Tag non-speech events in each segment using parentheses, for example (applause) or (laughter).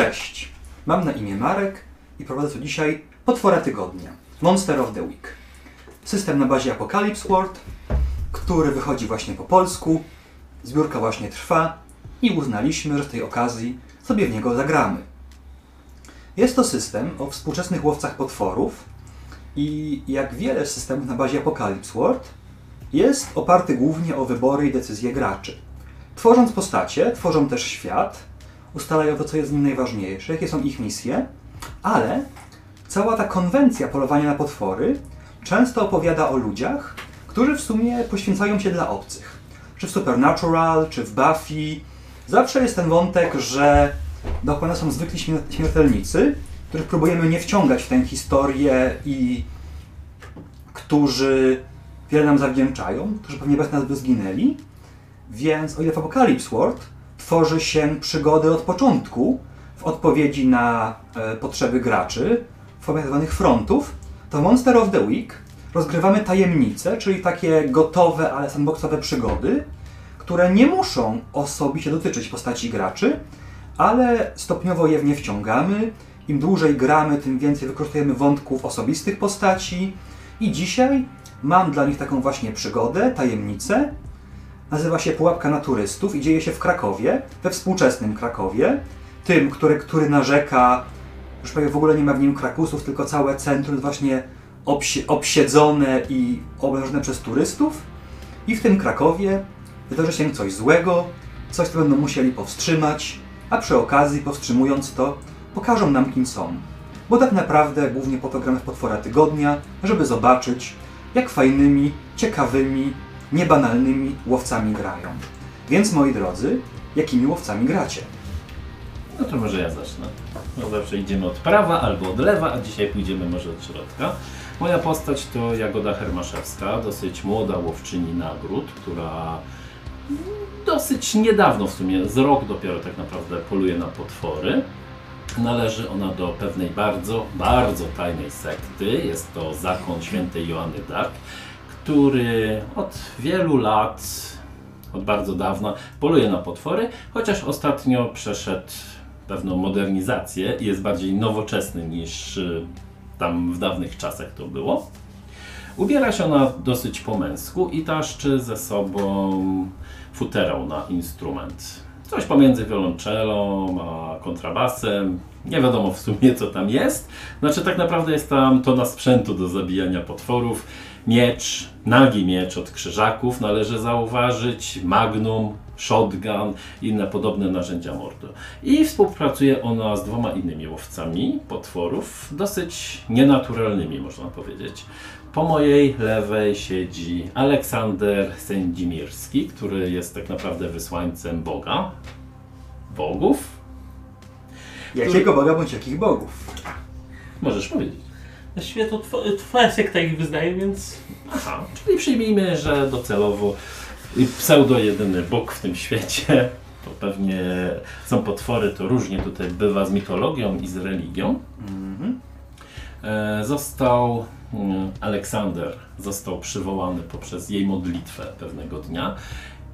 Cześć, mam na imię Marek i prowadzę tu dzisiaj Potwora Tygodnia, Monster of the Week. System na bazie Apocalypse World, który wychodzi właśnie po polsku, zbiórka właśnie trwa i uznaliśmy, że z tej okazji sobie w niego zagramy. Jest to system o współczesnych łowcach potworów i jak wiele systemów na bazie Apocalypse World, jest oparty głównie o wybory i decyzje graczy. Tworząc postacie, tworzą też świat, ustalają to, co jest w nim najważniejsze, jakie są ich misje, ale cała ta konwencja polowania na potwory często opowiada o ludziach, którzy w sumie poświęcają się dla obcych. Czy w Supernatural, czy w Buffy. Zawsze jest ten wątek, że dookoła są zwykli śmiertelnicy, których próbujemy nie wciągać w tę historię i którzy wiele nam zawdzięczają, którzy pewnie bez nas by zginęli. Więc o ile w Apocalypse World tworzy się przygody od początku w odpowiedzi na e, potrzeby graczy formie tzw. frontów, to Monster of the Week rozgrywamy tajemnice, czyli takie gotowe, ale sandboxowe przygody, które nie muszą osobiście dotyczyć postaci graczy, ale stopniowo je w nie wciągamy. Im dłużej gramy, tym więcej wykorzystujemy wątków osobistych postaci. I dzisiaj mam dla nich taką właśnie przygodę, tajemnicę. Nazywa się Pułapka na turystów i dzieje się w Krakowie, we współczesnym Krakowie. Tym, który, który narzeka, już prawie w ogóle nie ma w nim krakusów, tylko całe centrum jest właśnie obsi obsiedzone i oblężone przez turystów. I w tym Krakowie wydarzy się coś złego, coś, co będą musieli powstrzymać, a przy okazji, powstrzymując to, pokażą nam, kim są. Bo tak naprawdę głównie po to gramy w Potwora Tygodnia, żeby zobaczyć, jak fajnymi, ciekawymi, niebanalnymi łowcami grają. Więc moi drodzy, jakimi łowcami gracie? No to może ja zacznę. No zawsze idziemy od prawa albo od lewa, a dzisiaj pójdziemy może od środka. Moja postać to Jagoda Hermaszewska, dosyć młoda łowczyni nagród, która dosyć niedawno w sumie, z rok dopiero tak naprawdę poluje na potwory. Należy ona do pewnej bardzo, bardzo tajnej sekty. Jest to zakon świętej Joanny Dark, który od wielu lat, od bardzo dawna poluje na potwory, chociaż ostatnio przeszedł pewną modernizację i jest bardziej nowoczesny niż y, tam w dawnych czasach to było. Ubiera się ona dosyć po męsku i taszczy ze sobą futerał na instrument. Coś pomiędzy wiolonczelą a kontrabasem. Nie wiadomo w sumie co tam jest. Znaczy tak naprawdę jest tam to na sprzętu do zabijania potworów. Miecz, nagi miecz od krzyżaków należy zauważyć, magnum, shotgun i inne podobne narzędzia mordu. I współpracuje ona z dwoma innymi łowcami potworów, dosyć nienaturalnymi można powiedzieć. Po mojej lewej siedzi Aleksander Sędzimirski, który jest tak naprawdę wysłańcem Boga, bogów. Jakiego Boga bądź jakich bogów? Możesz powiedzieć. Właściwie to tw- twoja sekta ich wyznaje, więc Aha, czyli przyjmijmy, że docelowo pseudo jedyny Bóg w tym świecie, to pewnie są potwory, to różnie tutaj bywa z mitologią i z religią. Mhm. E, Został mm, Aleksander został przywołany poprzez jej modlitwę pewnego dnia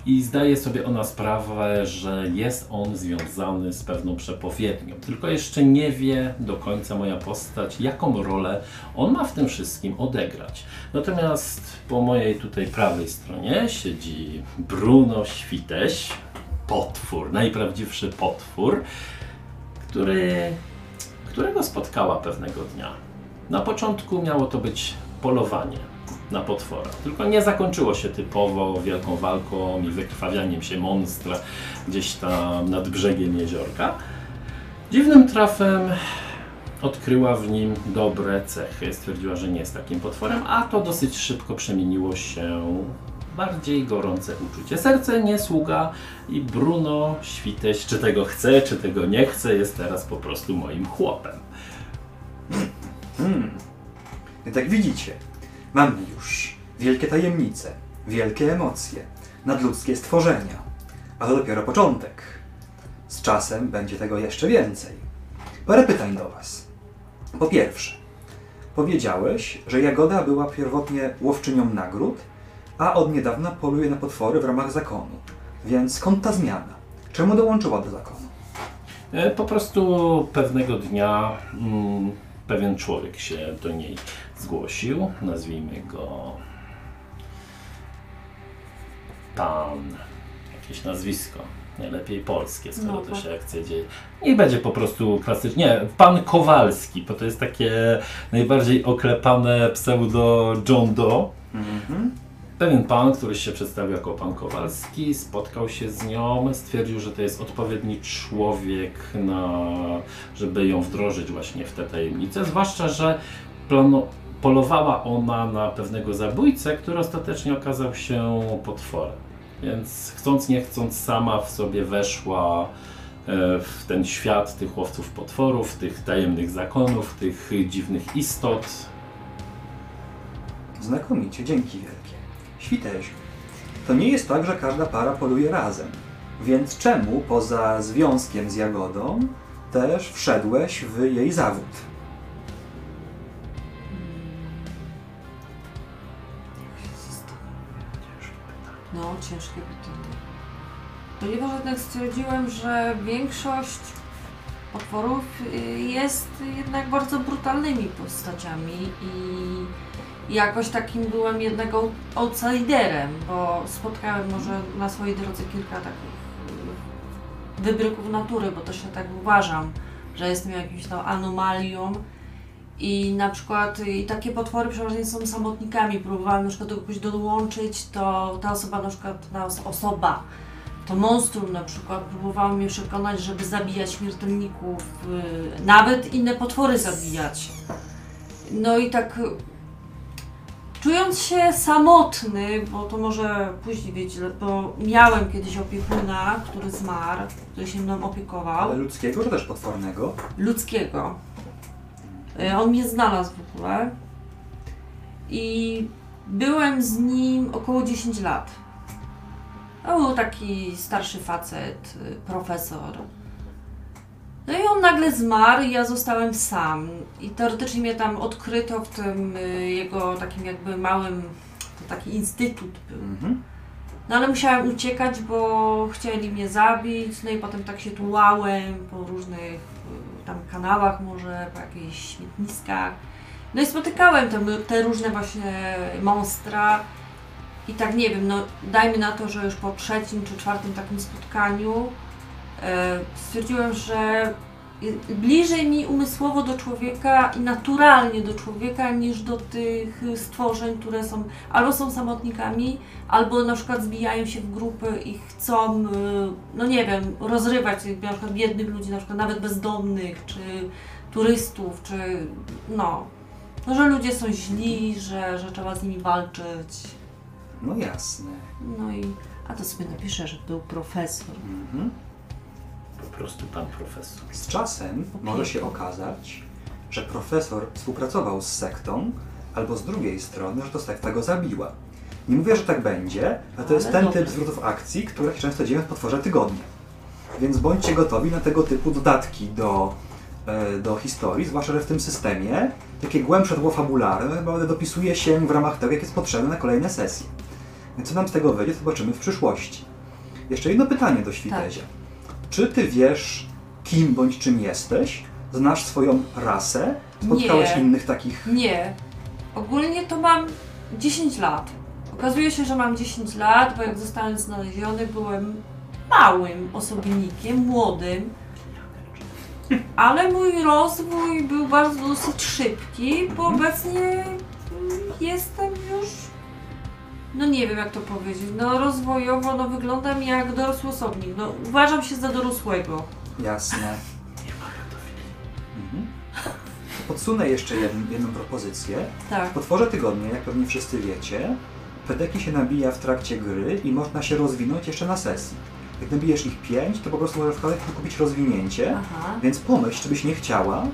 i zdaje sobie ona sprawę, że jest on związany z pewną przepowiednią. Tylko jeszcze nie wie do końca moja postać, jaką rolę on ma w tym wszystkim odegrać. Natomiast po mojej tutaj prawej stronie siedzi Bruno Świteś, potwór, najprawdziwszy potwór, który, którego spotkała pewnego dnia. Na początku miało to być polowanie na potwora. Tylko nie zakończyło się typowo wielką walką i wykrwawianiem się monstra gdzieś tam nad brzegiem jeziorka. Dziwnym trafem odkryła w nim dobre cechy. Stwierdziła, że nie jest takim potworem, a to dosyć szybko przemieniło się w bardziej gorące uczucie. Serce nie sługa i Bruno Świteś, czy tego chce, czy tego nie chce, jest teraz po prostu moim chłopem. Hmm. Jak widzicie, mamy już wielkie tajemnice, wielkie emocje, nadludzkie stworzenia. A to dopiero początek. Z czasem będzie tego jeszcze więcej. Parę pytań do Was. Po pierwsze, powiedziałeś, że Jagoda była pierwotnie łowczynią nagród, a od niedawna poluje na potwory w ramach zakonu. Więc skąd ta zmiana? Czemu dołączyła do zakonu? E, Po prostu pewnego dnia mm, pewien człowiek się do niej zgłosił. Nazwijmy go Pan. Jakieś nazwisko. Najlepiej polskie, skoro No to tak. się akcja dzieje. Niech będzie po prostu klasycznie. Nie, Pan Kowalski, bo to jest takie najbardziej oklepane pseudo John Doe. Mhm. Pewien pan, który się przedstawił jako pan Kowalski, spotkał się z nią, stwierdził, że to jest odpowiedni człowiek, na, żeby ją wdrożyć właśnie w te tajemnice. Zwłaszcza, że plano, polowała ona na pewnego zabójcę, który ostatecznie okazał się potworem. Więc chcąc nie chcąc sama w sobie weszła e, w ten świat tych łowców potworów, tych tajemnych zakonów, tych dziwnych istot. Znakomicie, dzięki wielkie. Świteś, to nie jest tak, że każda para poluje razem. Więc czemu poza związkiem z Jagodą też wszedłeś w jej zawód? No, ciężkie pytanie. Ponieważ jednak stwierdziłem, że większość potworów y, jest jednak bardzo brutalnymi postaciami i jakoś takim byłem jednak out- outsiderem, bo spotkałem może na swojej drodze kilka takich y, wybryków natury, bo też ja tak uważam, że jestem jakimś tam anomalią. I na przykład i takie potwory przeważnie są samotnikami. Próbowałam na przykład do kogoś dołączyć, to ta osoba na przykład, ta os- osoba, to monstrum na przykład, próbowała mnie przekonać, żeby zabijać śmiertelników, y, nawet inne potwory zabijać. No i tak czując się samotny, bo to może później wiecie, bo miałem kiedyś opiekuna, który zmarł, który się mną opiekował Ale ludzkiego czy też potwornego? ludzkiego. Y, On mnie znalazł w ogóle i byłem z nim około 10 lat. To był taki starszy facet, y, profesor. No i on nagle zmarł i ja zostałem sam. I teoretycznie mnie tam odkryto w tym y, jego takim jakby małym, to taki instytut był. Mhm. No ale musiałem uciekać, bo chcieli mnie zabić, no i potem tak się tułałem po różnych y, tam kanałach może, po jakichś śmietniskach. No i spotykałem te, te różne właśnie monstra i tak nie wiem, no dajmy na to, że już po trzecim czy czwartym takim spotkaniu e, stwierdziłem, że bliżej mi umysłowo do człowieka i naturalnie do człowieka niż do tych stworzeń, które są albo są samotnikami, albo na przykład zbijają się w grupy i chcą, y, no nie wiem, rozrywać na przykład biednych ludzi, na przykład nawet bezdomnych, czy turystów, czy no, no że ludzie są źli, że, że trzeba z nimi walczyć. No jasne. No i, a to sobie napiszę, że był profesor. Mhm. Po prostu pan profesor. Z czasem może się okazać, że profesor współpracował z sektą, albo z drugiej strony, że to sekta go zabiła. Nie mówię, że tak będzie, ale to jest ten typ zwrotów akcji, które się często dzieją w potworze tygodnia. Więc bądźcie gotowi na tego typu dodatki do, e, do historii, zwłaszcza, że w tym systemie takie głębsze tło fabularne naprawdę dopisuje się w ramach tego, jak jest potrzebne na kolejne sesje. Więc co nam z tego wyjdzie, zobaczymy w przyszłości. Jeszcze jedno pytanie do Świtezia. Czy ty wiesz, kim bądź czym jesteś? Znasz swoją rasę? Spotkałeś Nie. innych takich... Nie. Ogólnie to mam 10 lat. Okazuje się, że mam 10 lat, bo jak zostałem znaleziony, byłem małym osobnikiem, młodym. Ale mój rozwój był bardzo dosyć szybki, bo obecnie mm, jestem. No nie wiem jak to powiedzieć. No rozwojowo no wyglądam jak dorosły osobnik. No uważam się za dorosłego. Jasne. (laughs) Mhm. Podsunę jeszcze jedną, jedną propozycję. Tak. W potworze tygodnia, jak pewnie wszyscy wiecie, pedeki się nabija w trakcie gry i można się rozwinąć jeszcze na sesji. Jak nabijesz ich 5, to po prostu możesz w kolejce kupić rozwinięcie, Aha. więc pomyśl, czy byś nie chciała,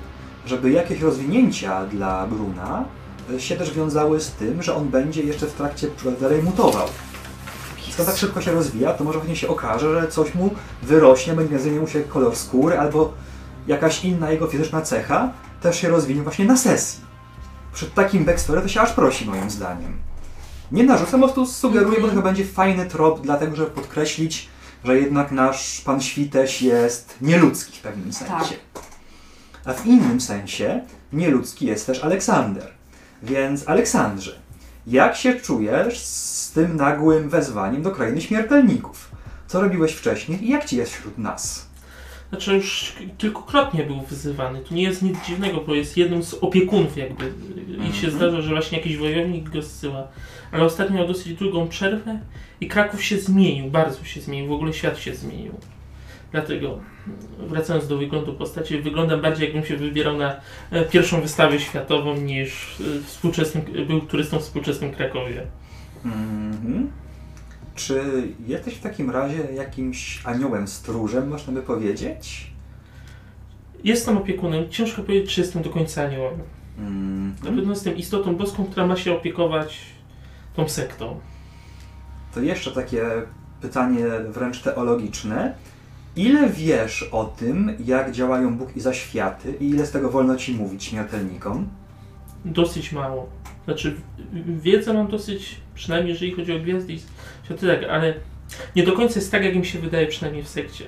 żeby jakieś rozwinięcia dla Bruna się też wiązały z tym, że on będzie jeszcze w trakcie dalej mutował. Skoro tak szybko się rozwija, to może właśnie się okaże, że coś mu wyrośnie, będzie zmienił się kolor skóry, albo jakaś inna jego fizyczna cecha też się rozwinie właśnie na sesji. Przed takim backstory to się aż prosi moim zdaniem. Nie narzucam, po prostu sugeruję, bo to chyba będzie fajny trop, dlatego żeby podkreślić że jednak nasz pan Świteś jest nieludzki w pewnym sensie. A w innym sensie nieludzki jest też Aleksander. Więc Aleksandrze, jak się czujesz z tym nagłym wezwaniem do krainy śmiertelników? Co robiłeś wcześniej i jak ci jest wśród nas? Znaczy już kilkukrotnie był wyzywany. To nie jest nic dziwnego, bo jest jednym z opiekunów jakby. I się Mhm. zdarza, że właśnie jakiś wojownik go zsyła. Ale ostatnio miał dosyć długą przerwę i Kraków się zmienił, bardzo się zmienił, w ogóle świat się zmienił. Dlatego, wracając do wyglądu postaci, wyglądam bardziej jakbym się wybierał na e, pierwszą wystawę światową niż e, współczesnym, był turystą w współczesnym Krakowie. Mhm. Czy jesteś w takim razie jakimś aniołem stróżem, można by powiedzieć? Jestem opiekunem, ciężko powiedzieć, czy jestem do końca aniołem. Mhm. Na pewno jestem istotą boską, która ma się opiekować tą sektą. To jeszcze takie pytanie wręcz teologiczne. Ile wiesz o tym, jak działają Bóg i zaświaty i ile z tego wolno ci mówić śmiertelnikom? Dosyć mało. Znaczy, wiedzę mam dosyć, przynajmniej jeżeli chodzi o gwiazdy i światy, tak, ale nie do końca jest tak, jak im się wydaje, przynajmniej w sekcie.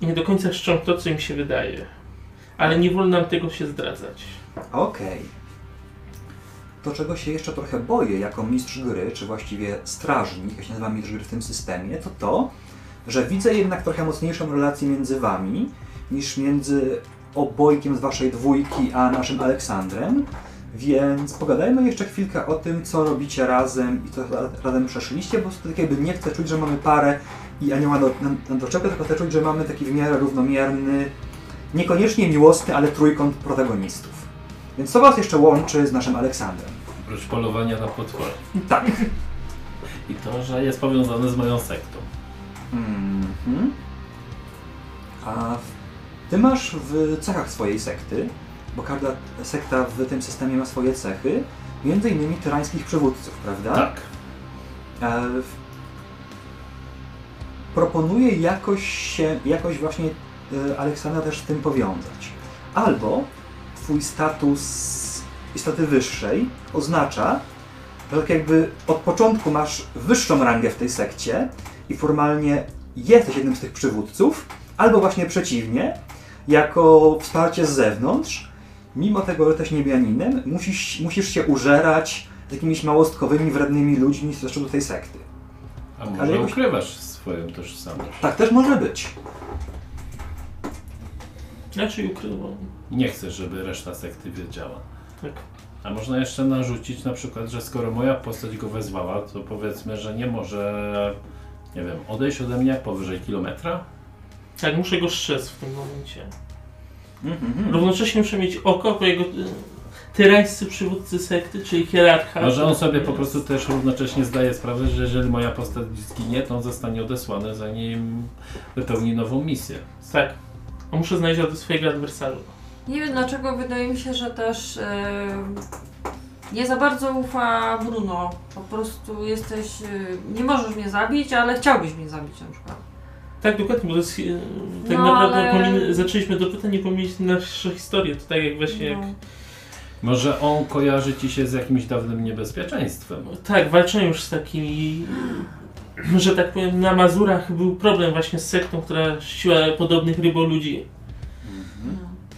I nie do końca czczą to, co im się wydaje. Ale nie wolno nam tego się zdradzać. Okej. To, czego się jeszcze trochę boję jako mistrz gry, czy właściwie strażnik, jak się nazywa mistrz gry w tym systemie, to to, że widzę jednak trochę mocniejszą relację między wami niż między obojkiem z waszej dwójki a naszym Aleksandrem. Więc pogadajmy jeszcze chwilkę o tym, co robicie razem i co ra- razem przeszliście, bo tak jakby nie chcę czuć, że mamy parę i anioła do, na, na doczepę, tylko chcę czuć, że mamy taki w miarę równomierny, niekoniecznie miłosny, ale trójkąt protagonistów. Więc co was jeszcze łączy z naszym Aleksandrem? Oprócz polowania na potwory. Tak. (laughs) I to, że jest powiązane z moją sektą. Mhm. A ty masz w cechach swojej sekty, bo każda sekta w tym systemie ma swoje cechy, między innymi tyrańskich przywódców, prawda? Tak. E, proponuję jakoś się, jakoś właśnie e, Aleksandra też z tym powiązać. Albo twój status istoty wyższej oznacza, że tak jakby od początku masz wyższą rangę w tej sekcie i formalnie jesteś jednym z tych przywódców, albo właśnie przeciwnie, jako wsparcie z zewnątrz, mimo tego, że jesteś niebianinem, musisz, musisz się użerać z jakimiś małostkowymi, wrednymi ludźmi z do tej sekty. A może Ale jakoś- ukrywasz swoją tożsamość? Tak też może być. Raczej ukrywam. Nie chcesz, żeby reszta sekty wiedziała. Tak. A można jeszcze narzucić na przykład, że skoro moja postać go wezwała, to powiedzmy, że nie może, nie wiem, odejść ode mnie powyżej kilometra? Tak, muszę go strzec w tym momencie. Mhm. Równocześnie muszę mieć oko, bo jego y, tyrańscy przywódcy sekty, czyli hierarcha. Może on sobie po prostu też równocześnie zdaje sprawę, że jeżeli moja postać zginie, to on zostanie odesłany, zanim wypełni nową misję. Tak. A muszę znaleźć od swojego adwersarza. Nie wiem dlaczego, wydaje mi się, że też e, nie za bardzo ufa Bruno. Po prostu jesteś, e, nie możesz mnie zabić, ale chciałbyś mnie zabić na przykład. Tak, dokładnie, bo to jest, y, tak No, naprawdę ale- powinny, zaczęliśmy do pytań nie pomylić naszą historię. To tak jak właśnie jak... No. Może on kojarzy ci się z jakimś dawnym niebezpieczeństwem. Tak, walczę już z takimi... Że tak powiem, na Mazurach był problem właśnie z sektą, która czciła podobnych ryboludzi.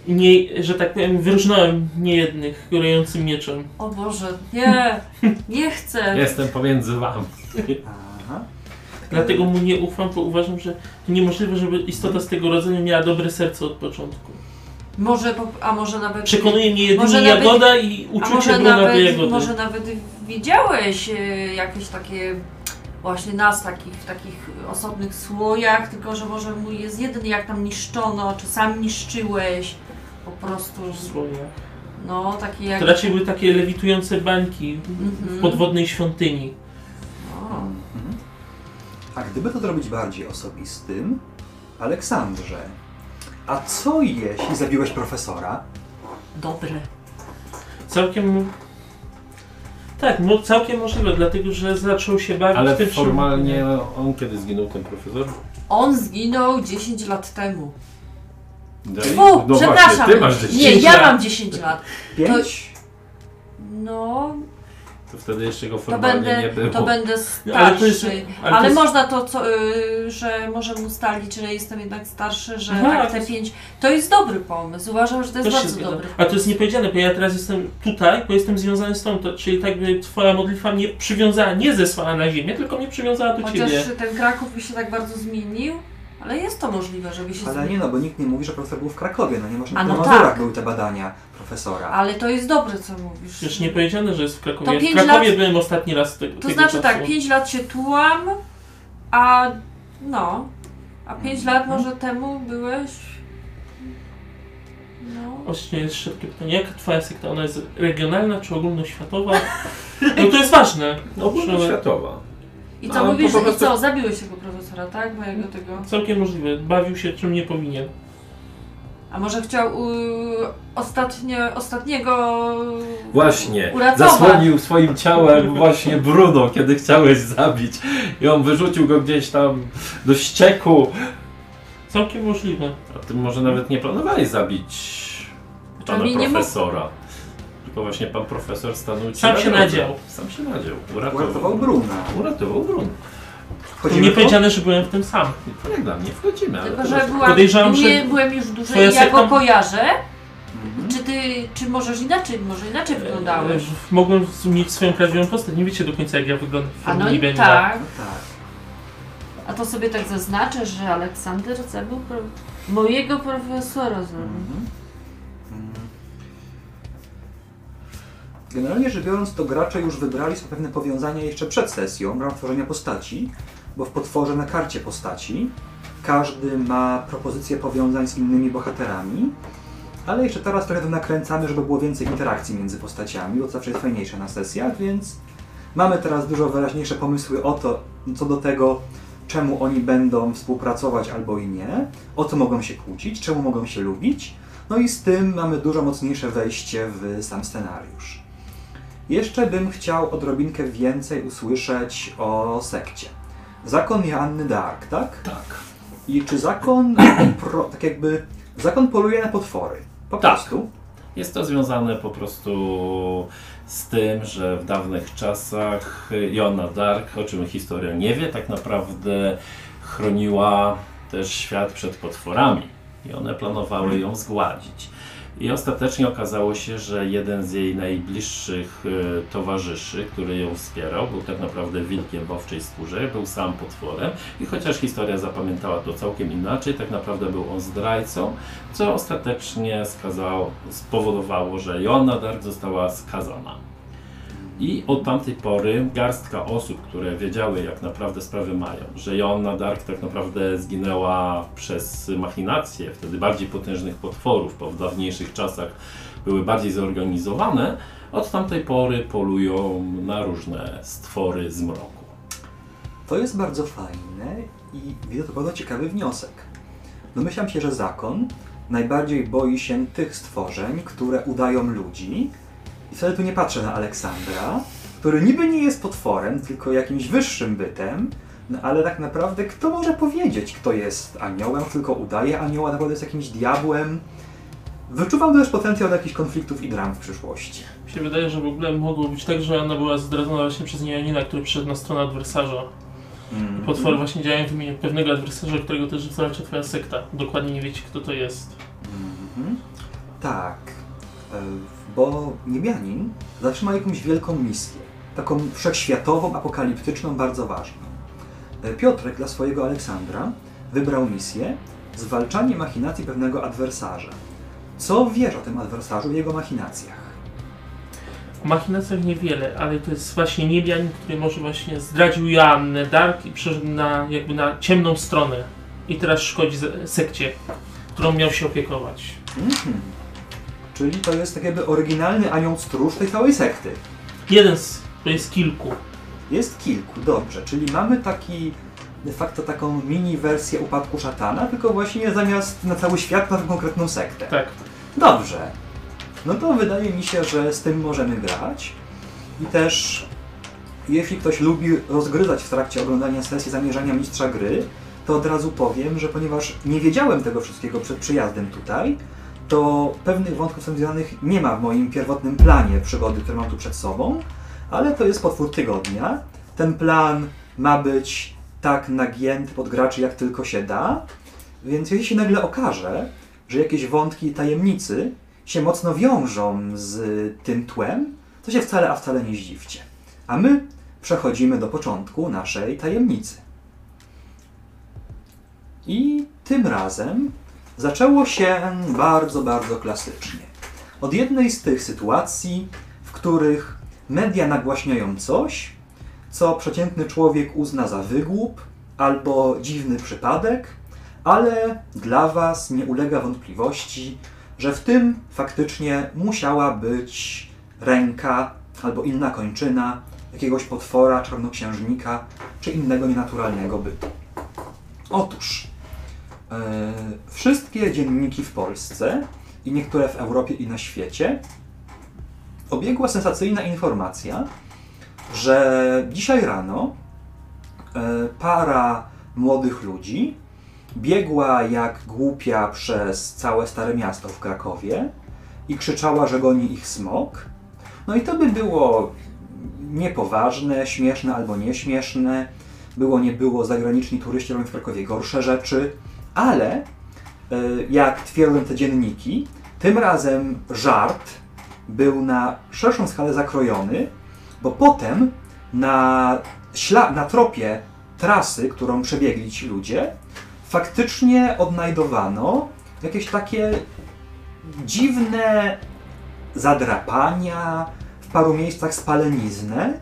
Nie, że tak powiem, wyróżnąłem niejednych górującym mieczem. O Boże, nie, nie chcę. (laughs) Jestem pomiędzy wami. Aha. Dlatego mu nie ufam, bo uważam, że to niemożliwe, żeby istota z tego rodzaju miała dobre serce od początku. Może, po, a może nawet... Przekonuje mnie jedynie Może nawet- Jagoda i A uczucie może Bruna do nawet, Jagody. może nawet widziałeś e, jakieś takie właśnie nas takich, w takich osobnych słojach, tylko że może mój jest jeden jak tam niszczono, czy sam niszczyłeś, po prostu, Słoje. no takie jak... To raczej były takie lewitujące bańki w Mhm. podwodnej świątyni. O, Mhm. A gdyby to zrobić bardziej osobistym, Aleksandrze, a co jeśli zabiłeś profesora? dobre. Całkiem... Tak, no całkiem możliwe, dlatego że zaczął się bawić Ale tym, formalnie on kiedy zginął ten profesor? On zginął 10 lat temu. Fu, no przepraszam. Właśnie, ty masz 10 Nie, ja lat. mam 10 lat. Pięć? No, To wtedy jeszcze go To formalnie nie będę, było. to będę No, ale to starszy. jest- Ale, ale to jest- można to, co, y, że możemy ustalić, że jestem jednak starszy, że Aha, tak to te jest- pięć. To jest dobry pomysł. Uważam, że to jest Też bardzo dobry. A to jest niepowiedziane, bo ja teraz jestem tutaj, bo jestem związany z tą, to, czyli tak by twoja modlitwa mnie przywiązała, nie zesłała na ziemię, tylko mnie przywiązała do Chociaż ciebie. ten Kraków by się tak bardzo zmienił, ale jest to możliwe, żeby się Ale nie no, bo nikt nie mówi, że profesor był w Krakowie. No nie można A na no Mazurach tak. były te badania profesora. Ale to jest dobre, co mówisz. Przecież nie powiedziane, że jest w Krakowie. To Ja w pięć Krakowie lat- byłem ostatni raz te, To tego znaczy czasu. tak, 5 lat się tułam, a no, a 5 lat Mhm. może temu byłeś. No. Właśnie jeszcze takie pytanie, jaka twoja sekta? Ona jest regionalna czy ogólnoświatowa? No to jest ważne. Ogólnoświatowa. I No, co to mówisz, po że i prostu- co, zabiłeś tego profesora, tak? Mojego tego. Całkiem możliwe. Bawił się czym nie powinien. A może chciał u, ostatnio, ostatniego. Właśnie, Uratować. zasłonił swoim ciałem właśnie Bruno, kiedy chciałeś zabić. I on wyrzucił go gdzieś tam do ścieku. Całkiem możliwe. A ty może nawet nie planowałeś zabić pana Czyli nie profesora. Tylko właśnie pan profesor stanął ci Sam na się drodze. nadział. Sam się nadział. Uratował Bruna. Uratował Bruno. Wchodzimy nie powiedziane, że byłem w tym sam. Jak dla mnie wchodzimy, ale Tylko, to że byłam, Podejrzewam, że nie, byłem już dłużej twoja i ja go kojarzę. Mhm. Czy ty, czy możesz inaczej, może inaczej wyglądałeś? E, Mogłem mieć swoją prawdziwą postać. Nie wiecie do końca jak ja wyglądam w A no i tak. No tak. A to sobie tak zaznaczę, że Aleksander zabił pro... mojego profesora. Mhm. Generalnie rzecz biorąc, to gracze już wybrali sobie pewne powiązania jeszcze przed sesją w ramach tworzenia postaci, bo w potworze na karcie postaci każdy ma propozycję powiązań z innymi bohaterami, ale jeszcze teraz trochę to nakręcamy, żeby było więcej interakcji między postaciami, bo to zawsze jest fajniejsze na sesjach, więc mamy teraz dużo wyraźniejsze pomysły o to, co do tego, czemu oni będą współpracować albo i nie, o co mogą się kłócić, czemu mogą się lubić. No i z tym mamy dużo mocniejsze wejście w sam scenariusz. Jeszcze bym chciał odrobinkę więcej usłyszeć o sekcie. Zakon Joanny Dark, tak? Tak. I czy zakon, (clears throat) pro, tak jakby, zakon poluje na potwory? Po Tak. prostu. Jest to związane po prostu z tym, że w dawnych czasach Joanna Dark, o czym historia nie wie, tak naprawdę chroniła też świat przed potworami i one planowały ją zgładzić. I ostatecznie okazało się, że jeden z jej najbliższych e, towarzyszy, który ją wspierał, był tak naprawdę wilkiem w owczej skórze, był sam potworem i chociaż historia zapamiętała to całkiem inaczej, tak naprawdę był on zdrajcą, co ostatecznie skazało, spowodowało, że Joanna Dark została skazana. I od tamtej pory garstka osób, które wiedziały jak naprawdę sprawy mają, że Joanna Dark tak naprawdę zginęła przez machinacje wtedy bardziej potężnych potworów, bo w dawniejszych czasach były bardziej zorganizowane, od tamtej pory polują na różne stwory z mroku. To jest bardzo fajne i bardzo ciekawy wniosek. Domyślam się, że zakon najbardziej boi się tych stworzeń, które udają ludzi. I wtedy tu nie patrzę na Aleksandra, który niby nie jest potworem, tylko jakimś wyższym bytem, no ale tak naprawdę kto może powiedzieć, kto jest aniołem, tylko udaje anioła, naprawdę jest jakimś diabłem. Wyczuwam też potencjał jakichś konfliktów i dram w przyszłości. Mi się wydaje, że w ogóle mogło być tak, że ona była zdradzona właśnie przez Janina, który przyszedł na stronę adwersarza. Mm. Potwory właśnie działają w imieniu pewnego adwersarza, którego też zwalcza twoja sekta. Dokładnie nie wiecie, kto to jest. Mhm. Tak, e, bo niebianin zawsze ma jakąś wielką misję, taką wszechświatową, apokaliptyczną, bardzo ważną. E, Piotrek dla swojego Aleksandra wybrał misję zwalczanie machinacji pewnego adwersarza. Co wiesz o tym adwersarzu i jego machinacjach? O machinacjach niewiele, ale to jest właśnie niebianin, który może właśnie zdradził Joannę Dark i przeszedł na, jakby na ciemną stronę. I teraz szkodzi sekcie, którą miał się opiekować. Mhm. Czyli to jest tak jakby oryginalny anioł stróż tej całej sekty. Jeden z, to jest kilku. Jest kilku, dobrze. Czyli mamy taki de facto taką mini wersję upadku szatana, tylko właśnie zamiast na cały świat na konkretną sektę. Tak. Dobrze. No to wydaje mi się, że z tym możemy grać. I też jeśli ktoś lubi rozgryzać w trakcie oglądania sesji zamierzenia mistrza gry, to od razu powiem, że ponieważ nie wiedziałem tego wszystkiego przed przyjazdem tutaj, to pewnych wątków związanych nie ma w moim pierwotnym planie przygody, które mam tu przed sobą, ale to jest potwór tygodnia. Ten plan ma być tak nagięty pod graczy, jak tylko się da, więc jeśli się nagle okaże, że jakieś wątki i tajemnicy się mocno wiążą z tym tłem, to się wcale, a wcale nie zdziwcie. A my przechodzimy do początku naszej tajemnicy. I tym razem zaczęło się bardzo, bardzo klasycznie. Od jednej z tych sytuacji, w których media nagłaśniają coś, co przeciętny człowiek uzna za wygłup albo dziwny przypadek, ale dla Was nie ulega wątpliwości, że w tym faktycznie musiała być ręka albo inna kończyna jakiegoś potwora, czarnoksiężnika czy innego nienaturalnego bytu. Otóż wszystkie dzienniki w Polsce i niektóre w Europie i na świecie obiegła sensacyjna informacja, że dzisiaj rano e, para młodych ludzi biegła jak głupia przez całe Stare Miasto w Krakowie i krzyczała, że goni ich smok. No i to by było niepoważne, śmieszne albo nieśmieszne. Było, nie było, zagraniczni turyści robią w Krakowie gorsze rzeczy, ale e, jak twierdzą te dzienniki, tym razem żart był na szerszą skalę zakrojony, bo potem na, śla- na tropie trasy, którą przebiegli ci ludzie, faktycznie odnajdowano jakieś takie dziwne zadrapania, w paru miejscach spaleniznę,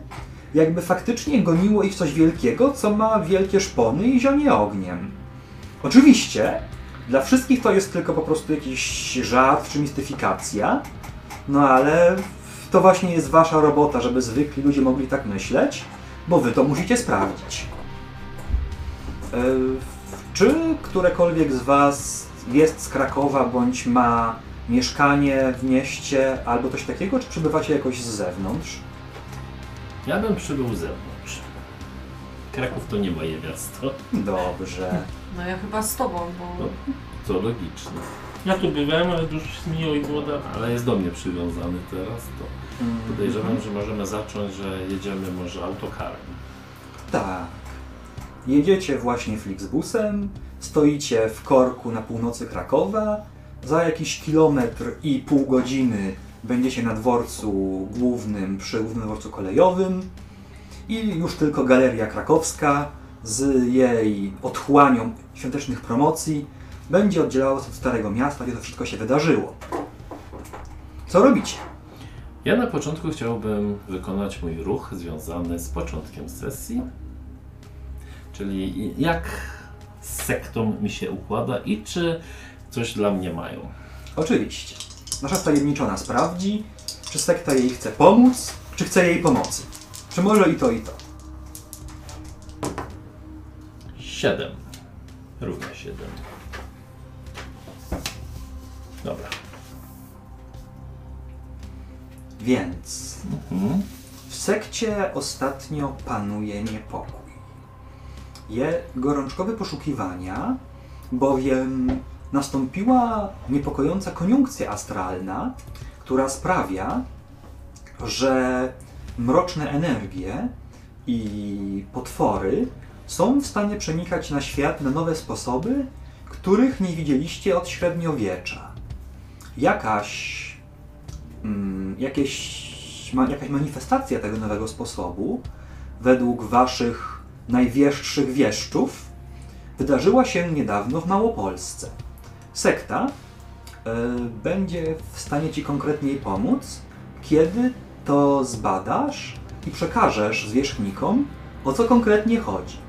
jakby faktycznie goniło ich coś wielkiego, co ma wielkie szpony i zionie ogniem. Oczywiście, dla wszystkich to jest tylko po prostu jakiś żart czy mistyfikacja, no ale to właśnie jest wasza robota, żeby zwykli ludzie mogli tak myśleć, bo wy to musicie sprawdzić. Yy, czy którekolwiek z was jest z Krakowa bądź ma mieszkanie w mieście albo coś takiego, czy przybywacie jakoś z zewnątrz? Ja bym przybył z zewnątrz. Kraków to nie moje miasto. Dobrze. No ja chyba z tobą, bo... No, to logiczne. Ja tu bywałem, ale dużo się zmieniło i było dawno. Ale jest do mnie przywiązany teraz, to podejrzewam, Mhm. że możemy zacząć, że jedziemy może autokarem. Tak. Jedziecie właśnie Flixbusem, stoicie w korku na północy Krakowa, za jakiś kilometr i pół godziny będziecie na dworcu głównym, przy głównym dworcu kolejowym i już tylko Galeria Krakowska z jej otchłanią świątecznych promocji będzie oddzielała was od Starego Miasta, gdzie to wszystko się wydarzyło. Co robicie? Ja na początku chciałbym wykonać mój ruch związany z początkiem sesji, czyli jak z sektą mi się układa i czy coś dla mnie mają. Oczywiście. Nasza wtajemniczona sprawdzi, czy sekta jej chce pomóc, czy chce jej pomocy. Czy może i to, i to. 7. Równa 7. Dobra. Więc Mhm. w sekcie ostatnio panuje niepokój. Je gorączkowe poszukiwania, bowiem nastąpiła niepokojąca koniunkcja astralna, która sprawia, że mroczne energie i potwory są w stanie przenikać na świat na nowe sposoby, których nie widzieliście od średniowiecza. Jakaś mm, jakieś, ma, jakaś manifestacja tego nowego sposobu, według waszych największych wieszczów, wydarzyła się niedawno w Małopolsce. Sekta e, będzie w stanie ci konkretniej pomóc, kiedy to zbadasz i przekażesz zwierzchnikom, o co konkretnie chodzi.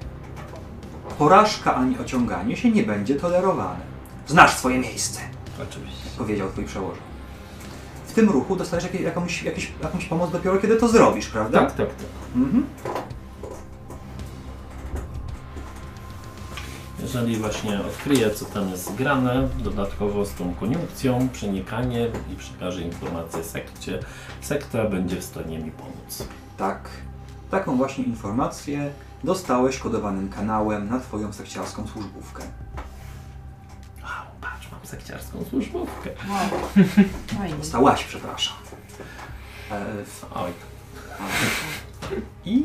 Porażka ani ociąganie się nie będzie tolerowane. Znasz swoje miejsce Oczywiście. powiedział twój przełożony. W tym ruchu dostajesz jakieś, jakąś, jakieś, jakąś pomoc dopiero kiedy to zrobisz, prawda? Tak, tak, tak. Mhm. Jeżeli właśnie odkryję, co tam jest grane, dodatkowo z tą koniunkcją, przenikanie i przekażę informację sekcie, sekta będzie w stanie mi pomóc. Tak. Taką właśnie informację dostałeś kodowanym kanałem na twoją sekciarską służbówkę. Wow, patrz, mam sekciarską służbówkę. Wow. Fajnie. Dostałaś, przepraszam. E, w- Oj, I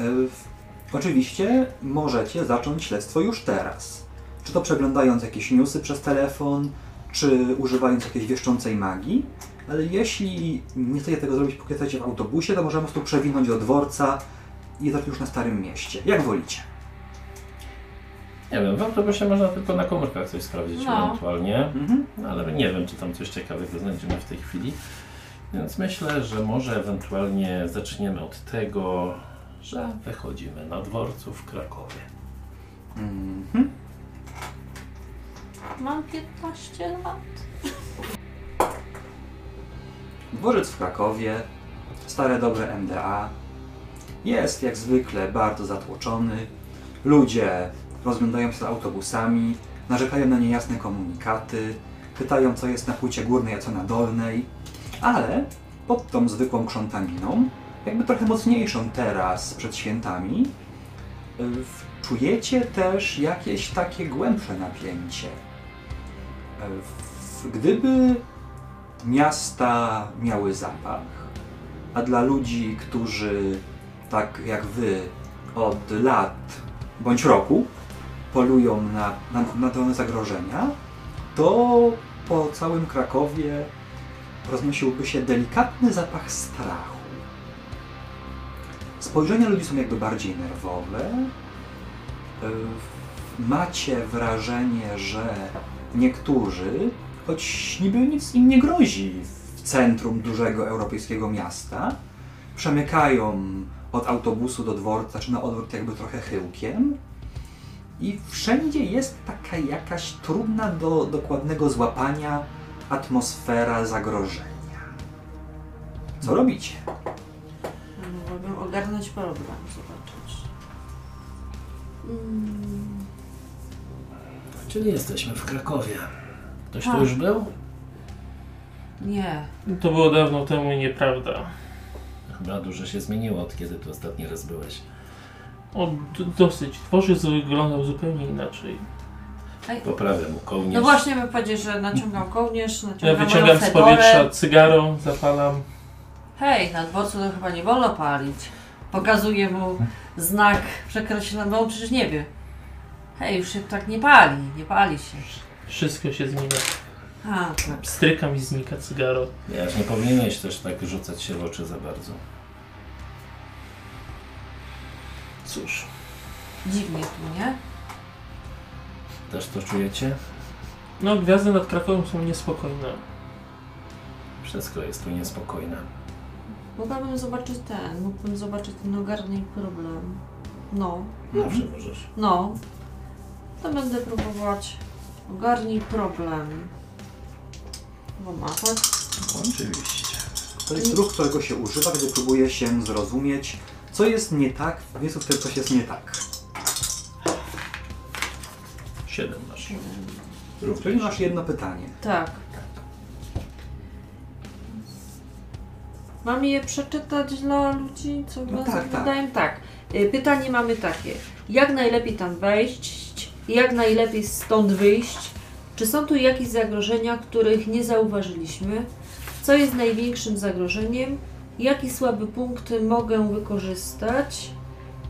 e, w- oczywiście możecie zacząć śledztwo już teraz. Czy to przeglądając jakieś newsy przez telefon, czy używając jakiejś wieszczącej magii. Ale jeśli nie chcecie tego zrobić, póki jesteście w autobusie, to możemy po prostu przewinąć do dworca i zacząć już na Starym Mieście. Jak wolicie. Nie wiem, w autobusie można tylko na komórkach coś sprawdzić No. ewentualnie. Mhm. Ale nie wiem, czy tam coś ciekawego znajdziemy w tej chwili. Więc myślę, że może ewentualnie zaczniemy od tego, że wychodzimy na dworcu w Krakowie. Mhm. Mam 15 lat. Dworzec w Krakowie, stare dobre MDA, jest jak zwykle bardzo zatłoczony. Ludzie rozglądają się za autobusami, narzekają na niejasne komunikaty, pytają co jest na płycie górnej, a co na dolnej, ale pod tą zwykłą krzątaniną, jakby trochę mocniejszą teraz przed świętami, czujecie też jakieś takie głębsze napięcie. Gdyby miasta miały zapach, a dla ludzi, którzy tak jak wy od lat bądź roku polują na, na, na te zagrożenia, to po całym Krakowie roznosiłby się delikatny zapach strachu. Spojrzenia ludzi są jakby bardziej nerwowe. Yy, Macie wrażenie, że niektórzy, choć niby nic im nie grozi w centrum dużego europejskiego miasta, przemykają od autobusu do dworca, czy na odwrót jakby trochę chyłkiem. I wszędzie jest taka jakaś trudna do dokładnego złapania atmosfera zagrożenia. Co robicie? Mogłabym ogarnąć problem, zobaczyć. Mm, Czyli jesteśmy w Krakowie. Ktoś tu Tak. już był? nie. To było dawno temu i nieprawda. Chyba dużo się zmieniło od kiedy tu ostatni raz byłeś. O, d- dosyć. Dworzec wyglądał zupełnie inaczej. Ej, Poprawiam mu kołnierz. no właśnie bym powiedział, że naciągam kołnierz, Ja naciągam wyciągam moją z fedorę. powietrza cygaro, zapalam. Hej, na dworcu to chyba nie wolno palić. Pokazuję mu znak przekreślony, bo on przecież nie wie. Hej, już się tak nie pali, nie pali się. Wszystko się zmienia. A, tak. Strykam i znika cygaro. Ja nie powinieneś też tak rzucać się w oczy za bardzo. Cóż, Dziwnie tu, nie? Też to czujecie? no gwiazdy nad Krakowem są niespokojne. Wszystko jest tu niespokojne. Mogłabym zobaczyć ten, mógłbym zobaczyć ten ogarnij problem. No, Zawsze możesz. no. To będę próbować ogarnij problem. Pomachać. Oczywiście. To jest ruch, którego się używa, gdy próbuje się zrozumieć, co jest nie tak w miejscu, w którym coś jest nie tak. Siedem masz. Czyli masz jedno pytanie. Tak. Mam je przeczytać dla ludzi, co No nas tak, tak. wydają? Tak. Y, Pytanie mamy takie. Jak najlepiej tam wejść? Jak najlepiej stąd wyjść? Czy są tu jakieś zagrożenia, których nie zauważyliśmy? Co jest największym zagrożeniem? Jaki słaby punkt mogę wykorzystać?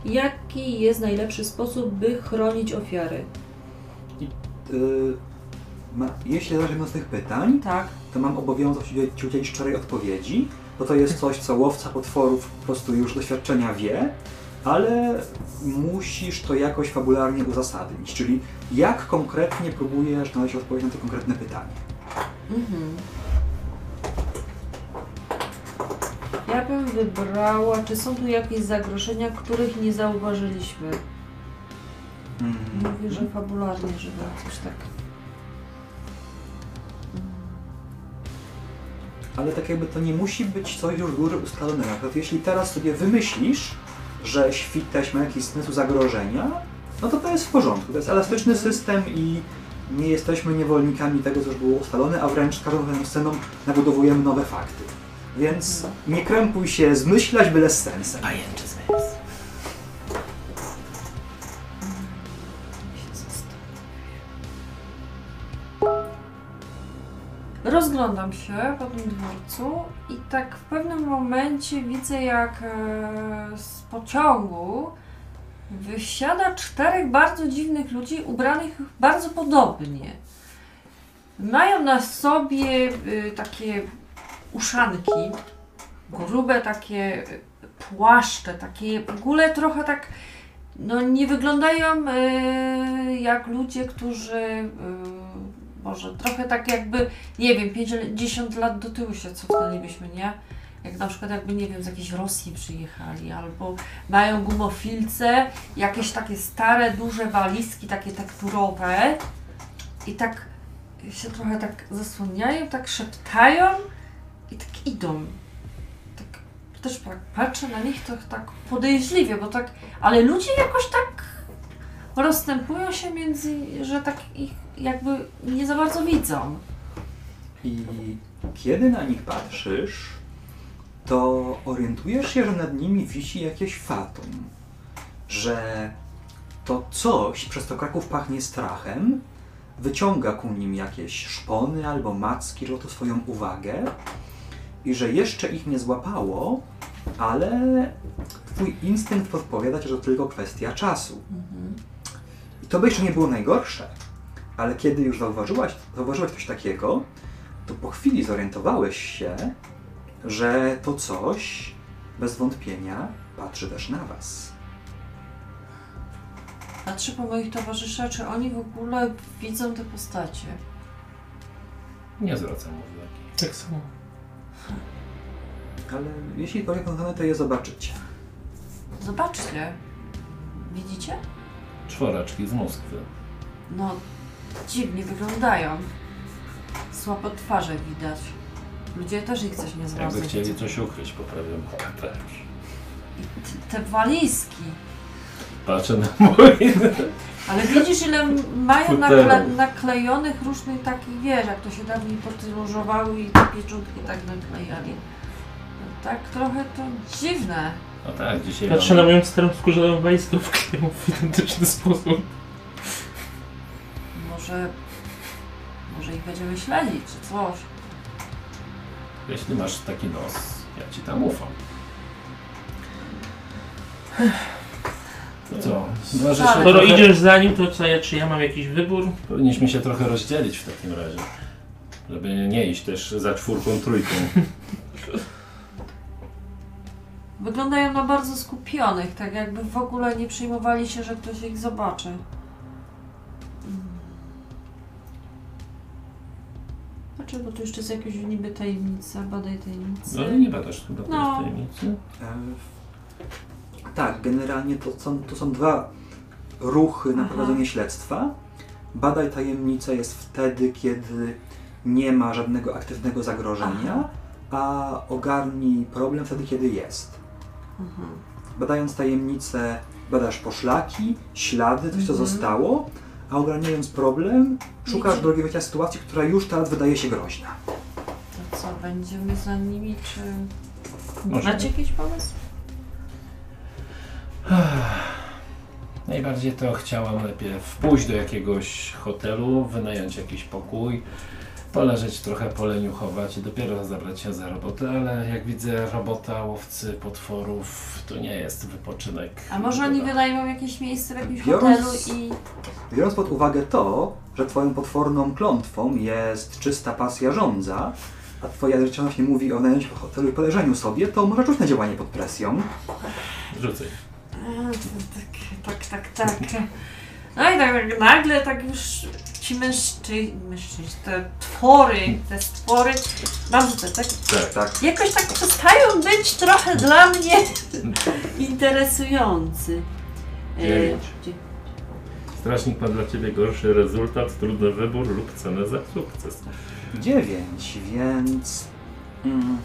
Jaki jest najlepszy sposób, by chronić ofiary? Yy, ma, jeśli zaczniemy z tych pytań, Tak. to mam obowiązek Ci udzielić szczerej odpowiedzi, bo to jest coś, co łowca potworów po prostu już doświadczenia wie, ale musisz to jakoś fabularnie uzasadnić, czyli jak konkretnie próbujesz znaleźć odpowiedź na to konkretne pytanie. Mhm. Ja bym wybrała, czy są tu jakieś zagrożenia, których nie zauważyliśmy. Mówię, że fabularnie, żeby coś tak. Ale tak jakby to nie musi być coś już z góry ustalonego. Na przykład jeśli teraz sobie wymyślisz, że świteś ma jakiś zmysł zagrożenia, no to to jest w porządku. To jest elastyczny system i nie jesteśmy niewolnikami tego, co już było ustalone, a wręcz z każdą sceną nabudowujemy nowe fakty. Więc nie krępuj się zmyślać byle z sensem. Pajęczy zmysł. Rozglądam się po tym dworcu i tak w pewnym momencie widzę, jak e, z pociągu wysiada czterech bardzo dziwnych ludzi ubranych bardzo podobnie. Mają na sobie y, takie uszanki, grube takie y, płaszcze, takie w ogóle trochę tak, no nie wyglądają y, jak ludzie, którzy y, może trochę tak jakby, nie wiem, 50 lat do tyłu się cofnęlibyśmy, nie? Jak na przykład jakby, nie wiem, z jakiejś Rosji przyjechali, albo mają gumofilce, jakieś takie stare, duże walizki, takie tekturowe i tak się trochę tak zasłaniają, tak szeptają i tak idą. Tak też tak patrzę na nich to tak podejrzliwie, bo tak, ale ludzie jakoś tak rozstępują się między, że tak ich jakby nie za bardzo widzą. I kiedy na nich patrzysz, to orientujesz się, że nad nimi wisi jakieś fatum. Że to coś, przez to Kraków pachnie strachem, wyciąga ku nim jakieś szpony albo macki, żeby to swoją uwagę i że jeszcze ich nie złapało, ale twój instynkt podpowiada ci, że to tylko kwestia czasu. I to by jeszcze nie było najgorsze, ale kiedy już zauważyłaś, zauważyłaś coś takiego, to po chwili zorientowałeś się, że to coś bez wątpienia patrzy też na was. Patrzę po moich towarzyszach, czy oni w ogóle widzą te postacie. Nie zwracam uwagi. Tak samo. Ale jeśli orientowane, to je zobaczycie. Zobaczcie. Widzicie? Czworaczki z Moskwy. No, dziwnie wyglądają. Słabo twarze widać. Ludzie też ich coś nie Jakby zrazu. chcieli coś ukryć, poprawiam kapelusz. Te walizki. Patrzę na mój. Ale widzisz, ile mają nakle naklejonych różnych takich, wiesz, jak to się dawniej podróżowały i te pieczątki tak naklejali. No, tak trochę to dziwne. No tak, dzisiaj Patrzę na moją starą skórzaną walizkę wkleją w identyczny sposób. Może, może ich będziemy śledzić, czy coś. Jeśli masz taki nos, ja ci tam ufam. To co? Dwa rzeczy Skoro trochę... idziesz za nim, to co ja, czy ja mam jakiś wybór? Powinniśmy się trochę rozdzielić w takim razie. Żeby nie iść też za czwórką, trójką. Wyglądają na bardzo skupionych, tak jakby w ogóle nie przejmowali się, że ktoś ich zobaczy. Mm. Dlaczego tu jeszcze jest jakaś niby tajemnica, badaj tajemnicę. No ale nie badasz chyba No. tej tajemnicy. E, tak, generalnie to są, to są dwa ruchy na Aha. prowadzenie śledztwa. Badaj tajemnicę jest wtedy, kiedy nie ma żadnego aktywnego zagrożenia, a ogarnij problem wtedy, kiedy jest. Mhm. Badając tajemnicę, badasz poszlaki, ślady, coś co Mhm. zostało, a ogarniając problem, szukasz Wiecie- drogi wyjścia sytuacji, która już teraz wydaje się groźna. To co, będziemy za nimi, czy... Może. Macie jakiś pomysł? Najbardziej to chciałam najpierw pójść do jakiegoś hotelu, wynająć jakiś pokój, poleżeć trochę, poleniuchować i dopiero zabrać się za robotę, ale jak widzę robota łowcy potworów, to nie jest wypoczynek. A może oni wynajmą jakieś miejsce w jakimś Biorąc- hotelu i... Biorąc pod uwagę to, że twoją potworną klątwą jest czysta pasja żądza, a twoja narzeczona nie mówi o wynajęciu hotelu i poleżeniu sobie, to może czuć na działanie pod presją. Rzucaj. A, Tak, tak, tak, tak. No i tak nagle tak już ci mężczyźni, mężczyźni, te twory, te stwory, mam rzucę, tak? Tak. Tak. Jakoś tak przestają być trochę dla mnie (laughs) interesujący. E, Dziewięć. dzie- Strażnik ma dla Ciebie gorszy rezultat, trudny wybór lub cenę za sukces. Dziewięć, więc... Mm,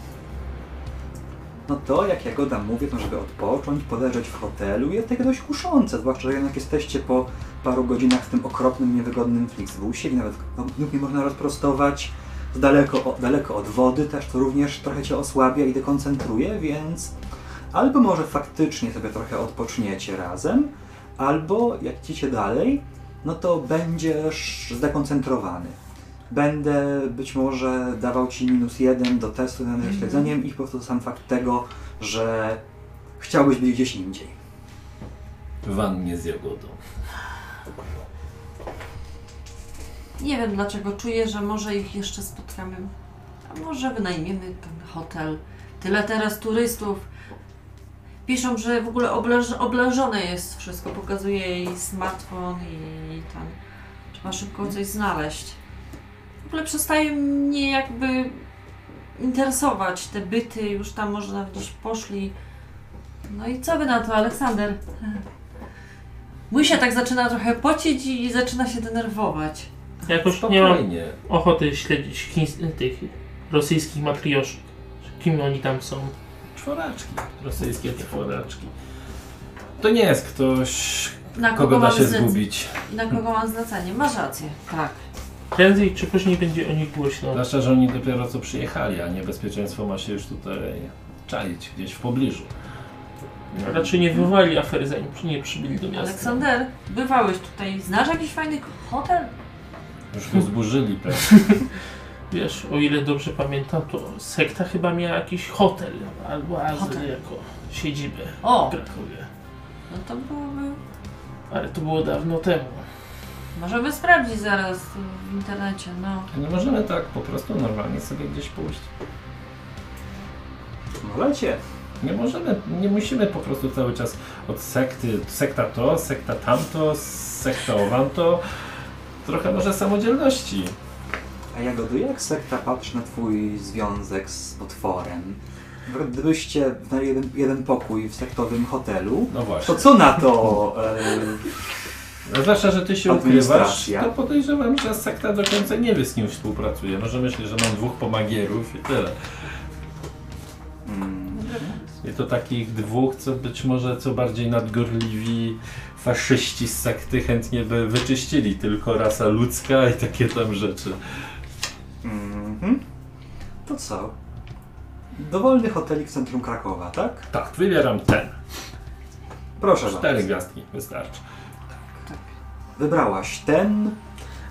no to, jak Jagoda mówi, to żeby odpocząć, poleżeć w hotelu jest takie dość kuszące, zwłaszcza, że jednak jesteście po paru godzinach w tym okropnym, niewygodnym Flixbusie nawet no, nóg nie można rozprostować. Daleko, daleko od wody też to również trochę Cię osłabia i dekoncentruje, więc albo może faktycznie sobie trochę odpoczniecie razem, albo jak idziecie dalej, no to będziesz zdekoncentrowany. Będę być może dawał Ci minus jeden do testu nad Mhm. śledzeniem i po prostu sam fakt tego, że chciałbyś być gdzieś indziej. Wannie z jagodą. Nie wiem dlaczego czuję, że może ich jeszcze spotkamy. A może wynajmiemy ten hotel. Tyle teraz turystów. Piszą, że w ogóle obleż, obleżone jest wszystko. Pokazuje jej smartfon i tam trzeba szybko coś znaleźć. W ogóle przestaje mnie jakby interesować te byty. Już tam można gdzieś poszli. No i co wy na to, Aleksander? Mój się tak zaczyna trochę pocić i zaczyna się denerwować. Jakoś nie mam Spokojnie. ochoty śledzić chińs- tych rosyjskich matrioszek. Kim oni tam są? Czworaczki. Rosyjskie czworaczki. To nie jest ktoś, Na kogo, kogo da mam się zlec- zgubić. Na kogo mam zlecenie? Masz rację, tak. Prędzej czy później będzie o nich głośno. Zwłaszcza, że oni dopiero co przyjechali, a niebezpieczeństwo ma się już tutaj czaić, gdzieś w pobliżu. Raczej nie wywołali afery, zanim nie przybyli do miasta. Aleksander, bywałeś tutaj. Znasz jakiś fajny hotel? Już go zburzyli pewnie. (laughs) Wiesz, o ile dobrze pamiętam, to sekta chyba miała jakiś hotel albo azyl Hotel. jako siedzibę O, w Krakowie. no to byłoby... Ale to było dawno temu. Możemy sprawdzić zaraz w internecie, no. Nie możemy tak po prostu normalnie sobie gdzieś pójść. Możecie. Nie możemy, nie musimy po prostu cały czas od sekty, sekta to, sekta tamto, sekta owamto. Trochę może samodzielności. A Jagody, jak sekta patrzy na Twój związek z potworem? Gdybyście na jeden, jeden pokój w sektowym hotelu, No to właśnie. co na to? E, No Zwłaszcza, że ty się ukrywasz, Administracja. to podejrzewam, że sekta do końca nie wie z kim współpracuje. Może myśli, że mam dwóch pomagierów i tyle. mm, I to takich dwóch, co być może co bardziej nadgorliwi faszyści z sekty chętnie by wyczyścili tylko rasa ludzka i takie tam rzeczy. mhm. To co? Dowolny hotelik w centrum Krakowa, tak? Tak, wybieram ten. Proszę Cztery bardzo. gwiazdki, wystarczy. Wybrałaś ten.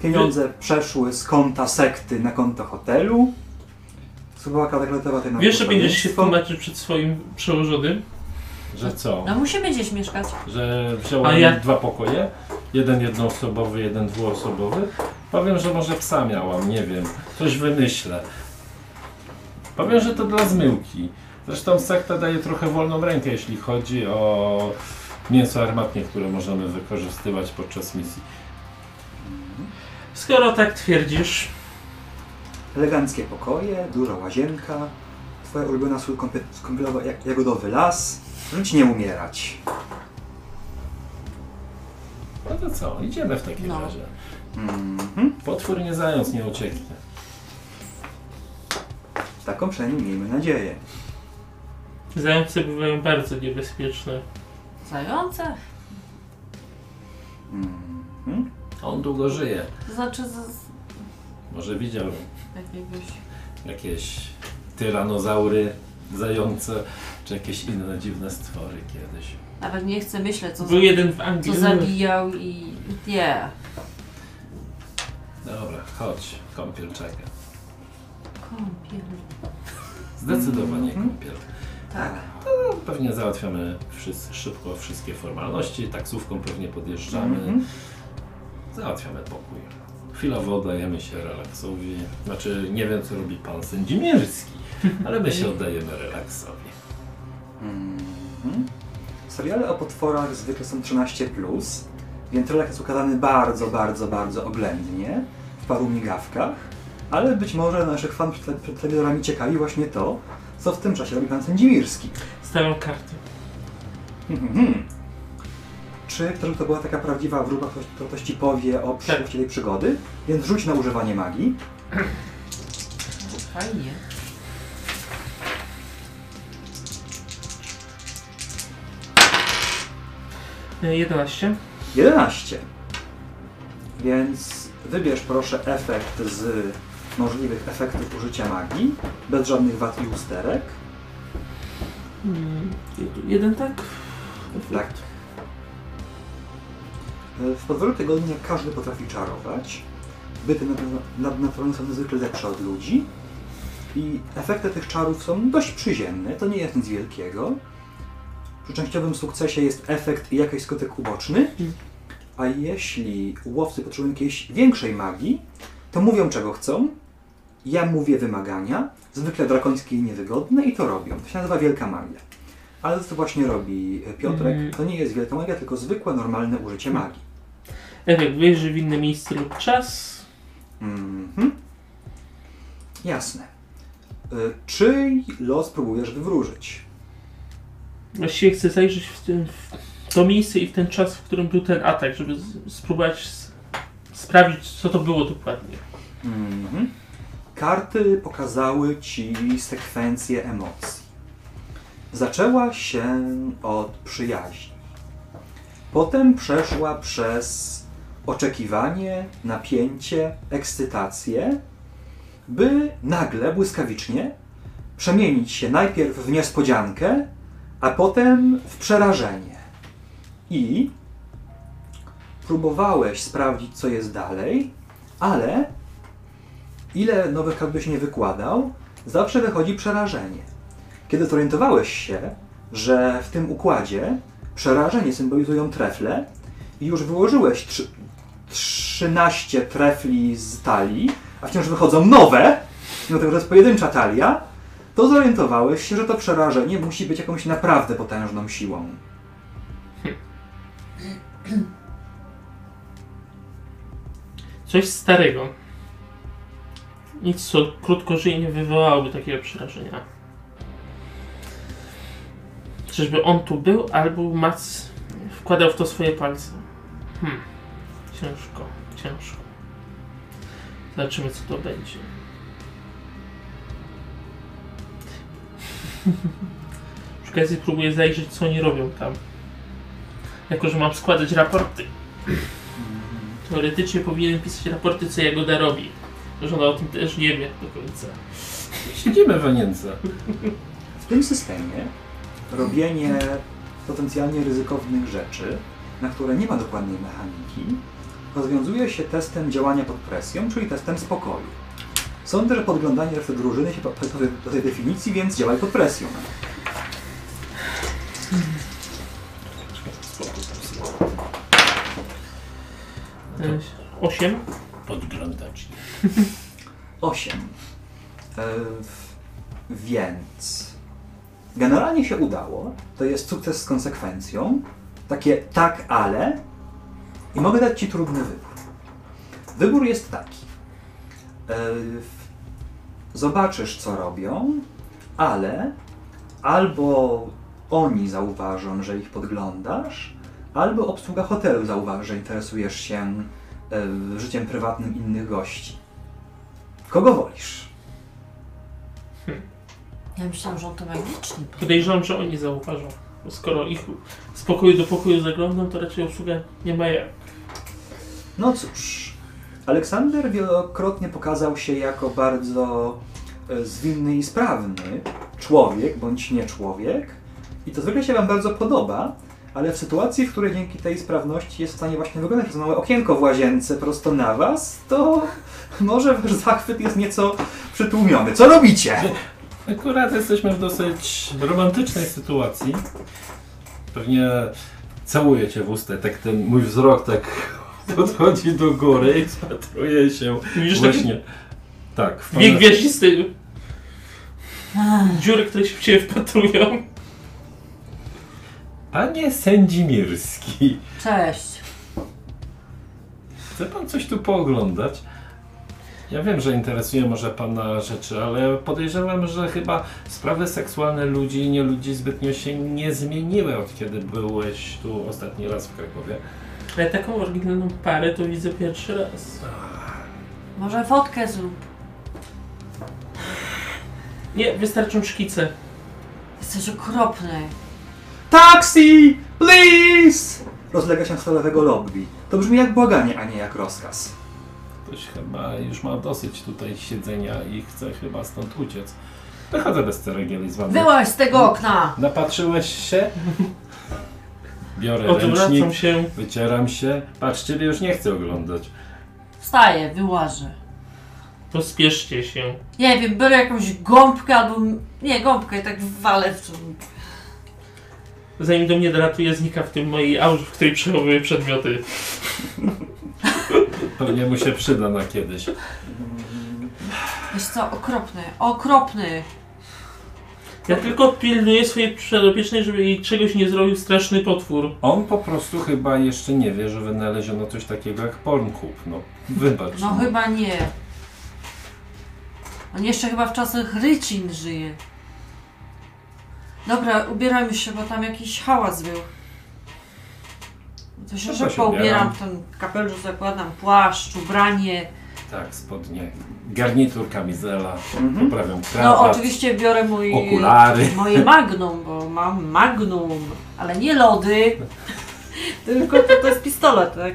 Pieniądze przeszły z konta sekty na konto hotelu. Spróbowała kalkulatować ten Wiesz, że będziesz się tłumaczyć przed swoim przełożonym? Że co? No musimy gdzieś mieszkać. Że wziąłem A ja- dwa pokoje, jeden jednoosobowy, jeden dwuosobowy. Powiem, że może psa miałam, nie wiem, coś wymyślę. Powiem, że to dla zmyłki. Zresztą sekta daje trochę wolną rękę, jeśli chodzi o mięso armatnie, które możemy wykorzystywać podczas misji. Skoro tak twierdzisz, Eleganckie pokoje, duża łazienka, twoja ulubiona sól kąpie- kąpielowa jak jagodowy las. Żyć nie umierać. No to co, idziemy w takim No. razie. Mhm. Potwór nie zając, nie ucieknie. Taką przynajmniej miejmy nadzieję. zające bywają bardzo niebezpieczne. Zające? Mhm. On długo żyje. To znaczy z, Może widział jakiegoś... jakieś tyranozaury, zające, czy jakieś inne dziwne stwory kiedyś. Nawet nie chcę myśleć, co, Był za, jeden w Anglii. co zabijał i... Nie. Dobra, chodź, kąpiel czeka. Kąpiel. Zdecydowanie Mhm. kąpiel. Tak. No, pewnie załatwiamy wszyscy, szybko wszystkie formalności, taksówką pewnie podjeżdżamy, Mhm. załatwiamy pokój. Chwilowo oddajemy się relaksowi. Znaczy, nie wiem co robi pan Sędzimirski, (laughs) ale my się oddajemy relaksowi. Mhm. Seriale o potworach zwykle są 13, więc relaks jest ukazany bardzo, bardzo, bardzo oględnie, w paru migawkach, ale być może naszych przed, przed telewizorami ciekawi właśnie to, co w tym czasie robi pan Sędzimirski. Stawiam karty. Mhm. Czy żeby to była taka prawdziwa wróżba, ktoś, kto ktoś ci powie o przyszłości tej przygody? Więc rzuć na używanie magii. Fajnie. E, 11. 11. Więc wybierz proszę efekt z możliwych efektów użycia magii, bez żadnych wad i usterek. Mm, jed- Jeden tak? Tak. W podwoju tygodnia każdy potrafi czarować, byty nad- nadnaturalne są niezwykle lepsze od ludzi. I efekty tych czarów są dość przyziemne, to nie jest nic wielkiego. Przy częściowym sukcesie jest efekt i jakiś skutek uboczny, a jeśli łowcy potrzebują jakiejś większej magii, to mówią czego chcą, ja mówię wymagania, zwykle drakońskie i niewygodne i to robią. To się nazywa wielka magia. Ale to właśnie robi Piotrek. Mhm. To nie jest wielka magia, tylko zwykłe, normalne użycie magii. Efekt wyjrzy w inne miejsce lub czas. Mhm. Jasne. Y, Czyj los próbujesz wywróżyć? Właściwie chcę zajrzeć w, tym, w to miejsce i w ten czas, w którym był ten atak, żeby z, spróbować s- sprawdzić, co to było dokładnie. Mhm. Karty pokazały ci sekwencję emocji. Zaczęła się od przyjaźni. Potem przeszła przez oczekiwanie, napięcie, ekscytację, by nagle, błyskawicznie przemienić się najpierw w niespodziankę, a potem w przerażenie. I próbowałeś sprawdzić, co jest dalej, ale ile nowych kart byś nie wykładał, zawsze wychodzi przerażenie. Kiedy zorientowałeś się, że w tym układzie przerażenie symbolizują trefle i już wyłożyłeś trzy, 13 trefli z talii, a wciąż wychodzą nowe, mimo tego, że jest pojedyncza talia, to zorientowałeś się, że to przerażenie musi być jakąś naprawdę potężną siłą. Coś starego. Nic, co krótko żyje, nie wywołałoby takiego przerażenia. Czyżby on tu był, albo Mac wkładał w to swoje palce. Hmm. Ciężko, ciężko. Zobaczymy, co to będzie. (laughs) Przy okazji próbuję zajrzeć, co oni robią tam. Jako, że mam składać raporty. (clears throat) Teoretycznie powinienem pisać raporty, co Jagoda robi. Że ona o tym też nie wie do końca. Siedzimy w Anience. W tym systemie robienie potencjalnie ryzykownych rzeczy, na które nie ma dokładnej mechaniki, rozwiązuje się testem działania pod presją, czyli testem spokoju. Sądzę, że podglądanie reszty drużyny się do tej definicji, więc działaj pod presją. Osiem. Podglądacz. 8. E, więc generalnie się udało. To jest sukces z konsekwencją. Takie tak, ale. I mogę dać Ci trudny wybór. Wybór jest taki. E, zobaczysz, co robią, ale albo oni zauważą, że ich podglądasz, albo obsługa hotelu zauważy, że interesujesz się życiem prywatnym innych gości. Kogo wolisz? Ja myślałam, że on to magicznie. Podejrzewam, że oni zauważą. Bo skoro ich z pokoju do pokoju zaglądam, to raczej obsługa nie ma jak. No cóż, Aleksander wielokrotnie pokazał się jako bardzo e, zwinny i sprawny człowiek bądź nie człowiek. I to zwykle się Wam bardzo podoba, ale w sytuacji, w której dzięki tej sprawności jest w stanie właśnie wyglądać przez małe okienko w łazience prosto na Was, to może Wasz zachwyt jest nieco przytłumiony. Co robicie? Akurat jesteśmy w dosyć romantycznej sytuacji. Pewnie całuję cię w usta, tak ten mój wzrok tak (laughs) podchodzi do góry i spatruje się Widzisz właśnie. Tak, w dwie pana- gwiaździste dziury, które się w ciebie wpatrują. Panie Sędzimirski, Cześć. chce pan coś tu pooglądać? Ja wiem, że interesuje może pana rzeczy, ale podejrzewam, że chyba sprawy seksualne ludzi i nie ludzi zbytnio się nie zmieniły od kiedy byłeś tu ostatni raz w Krakowie. Ale taką oryginalną parę to widzę pierwszy raz. Może fotkę zrób. Nie, wystarczą szkice. Jesteś okropny. Taxi! Please! Rozlega się z lewego lobby. To brzmi jak błaganie, a nie jak rozkaz. Ktoś chyba już ma dosyć tutaj siedzenia i chce chyba stąd uciec. Wychodzę bez ceregieli z wami. Wyłaź z tego okna! Napatrzyłeś się? Biorę Odwracam ręcznik, się. wycieram się. Patrz, ciebie już nie chcę oglądać. Wstaję, wyłażę. Pospieszcie się. Nie wiem, biorę jakąś gąbkę albo... Nie, gąbkę i tak walę w. Zanim do mnie dolatuje, znika w tym mojej aurze, w której przechowuję przedmioty. Pewnie mu się przyda na kiedyś. Wiesz co, okropny, okropny. Ja tylko pilnuję swojej przedopiecznej, żeby jej czegoś nie zrobił straszny potwór. On po prostu chyba jeszcze nie wie, że wynaleziono coś takiego jak Pornhub. No, wybacz. No chyba nie. On jeszcze chyba w czasach rycin żyje. Dobra, ubierajmy się, bo tam jakiś hałas był. To się No to szybko się ubieram. ubieram, ten kapelusz zakładam, płaszcz, ubranie. Tak, spodnie. Garnitur, kamizela. Mhm. Poprawiam No krawat. oczywiście biorę mój... Okulary. (laughs) Moje magnum, bo mam magnum, ale nie lody, (laughs) tylko to, to jest pistolet, tak?